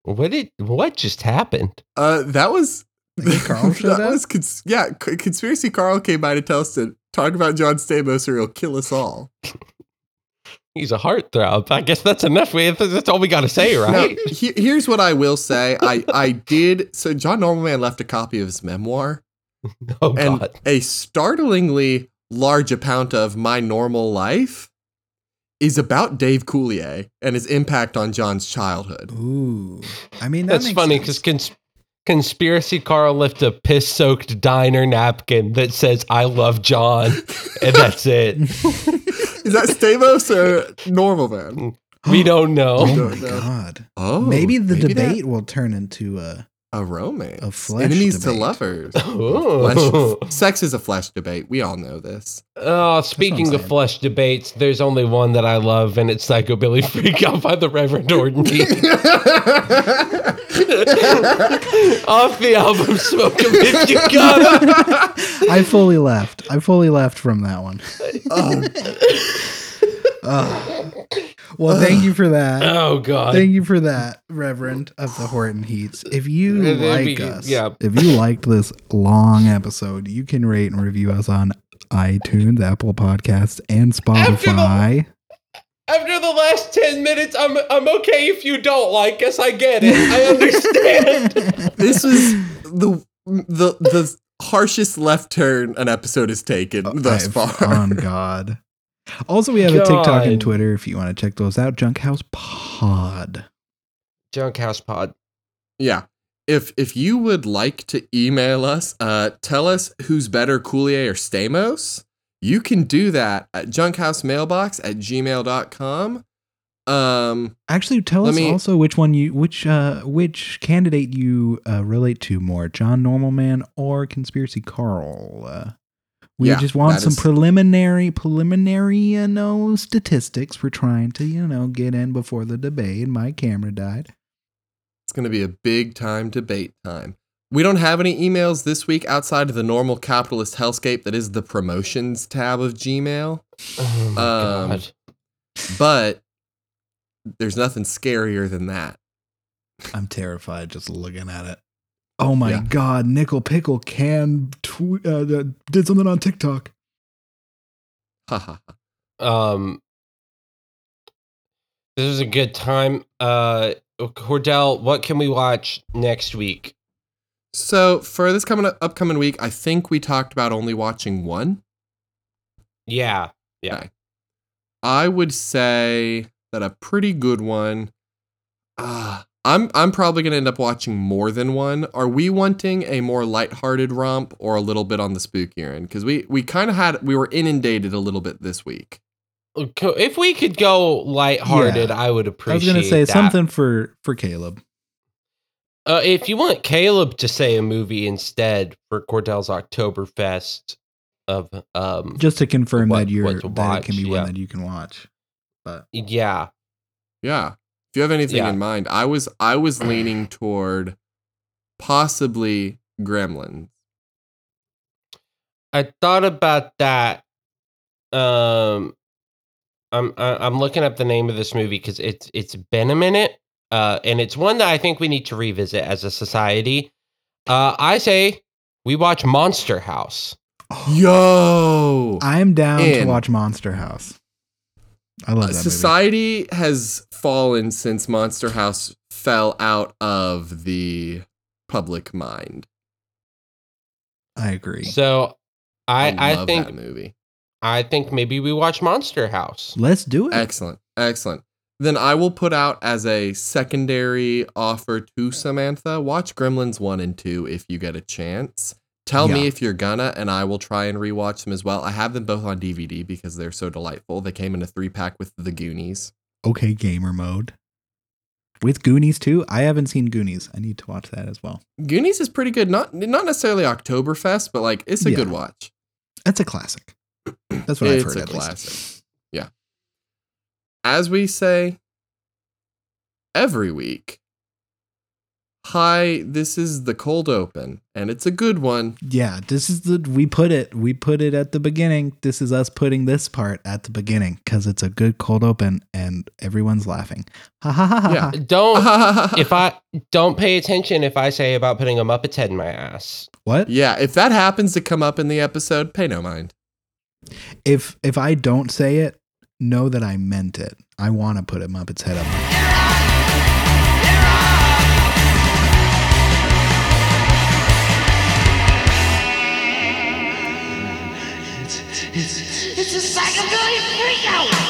What did what just happened? Uh, that was Carl that up? was cons- yeah. C- Conspiracy Carl came by to tell us to talk about John Stamos or he'll kill us all. He's a heartthrob. I guess that's enough. We that's all we got to say, Now, right? he- here's what I will say. I I did. So John Normalman left a copy of his memoir, oh and God. a startlingly large amount of my normal life is about Dave Coulier and his impact on John's childhood. Ooh. I mean, that That's funny because cons- conspiracy Carl left a piss soaked diner napkin that says "I love John," and that's it. Is that Stamos or Normal Man? We don't know. Oh my god. Oh, maybe the that- debate will turn into a a romance, A flesh enemies debate. to lovers. Ooh. Flesh, sex is a flesh debate. We all know this. Oh, speaking of flesh debates, there's only one that I love, and it's Psychobilly Freak Out by the Reverend Horton. Off the album Smoke 'em If You Got 'em. I fully left. I fully left from that one. Oh, Ugh. Well, thank you for that. Oh, God. Thank you for that, Reverend of the Horton Heats. If you It'd like be- us, yeah. if you liked this long episode, you can rate and review us on iTunes, Apple Podcasts, and Spotify. After the last 10 minutes, I'm, I'm okay if you don't like us. I get it. I understand. this was the the the harshest left turn an episode has taken uh, thus I've- far. On God. Also, we have a TikTok and Twitter if you want to check those out. Junkhouse Pod. Junkhouse Pod. Yeah. If if you would like to email us, uh, tell us who's better, Coulier or Stamos, you can do that at junkhousemailobox at gmail.com. Um, Actually, tell us me- also which one you which uh which candidate you uh, relate to more, John Normalman or Conspiracy Carl. We Yeah, just want some is- preliminary preliminary you know statistics. We're trying to you know get in before the debate. And my camera died. it's going to be a big time debate time. We don't have any emails this week outside of the normal capitalist hellscape that is the promotions tab of Gmail. Oh, my Um, God. But there's nothing scarier than that. I'm terrified just looking at it. Oh my Yeah. God! Nickel Pickle can tw- uh, uh, did something on TikTok. Ha ha ha. Um, this is a good time. Uh, Cordell, what can we watch next week? So for this coming upcoming week, I think we talked about only watching one. Yeah, yeah. Okay. I would say that a pretty good one. Uh, I'm I'm probably gonna end up watching more than one. Are we wanting a more lighthearted romp or a little bit on the spookier end? Because we we kind of had we were inundated a little bit this week. If we could go lighthearted, Yeah. I would appreciate. I was gonna say that. something for for Caleb. Uh, if you want Caleb to say a movie instead for Cordell's Oktoberfest of um, just to confirm What- that you're what that it can be watch, one that you can watch. But yeah, Yeah. If you have anything Yeah. in mind, I was I was leaning toward possibly Gremlins. I thought about that. Um, I'm I- I'm looking up the name of this movie because it's it's been a minute, uh, and it's one that I think we need to revisit as a society. Uh, I say we watch Monster House. Yo, I'm down to watch Monster House. I love uh, that movie. society has fallen since Monster House fell out of the public mind. I agree. So I I, love think that movie. I think maybe we watch Monster House. Let's do it. Excellent, excellent. Then I will put out as a secondary offer to Samantha. Watch Gremlins one and two if you get a chance. Tell me if you're gonna, and I will try and rewatch them as well. I have them both on DVD because they're so delightful. They came in a three pack with the Goonies. Okay, gamer mode. With Goonies too. I haven't seen Goonies. I need to watch that as well. Goonies is pretty good. Not not necessarily Oktoberfest, but like it's a Yeah. good watch. That's a classic. That's what I've it's heard. a at least. classic. Yeah. As we say every week, Hi, this is the cold open, and it's a good one. Yeah, this is the we put it we put it at the beginning. This is us putting this part at the beginning because it's a good cold open and everyone's laughing. Ha ha ha ha. Yeah. Don't if I don't pay attention if I say about putting a Muppet's head in my ass. What yeah, if that happens to come up in the episode, pay no mind. if if I don't say it? Know that I meant it. I want to put a Muppet's head up. It's a psychobilly freakout!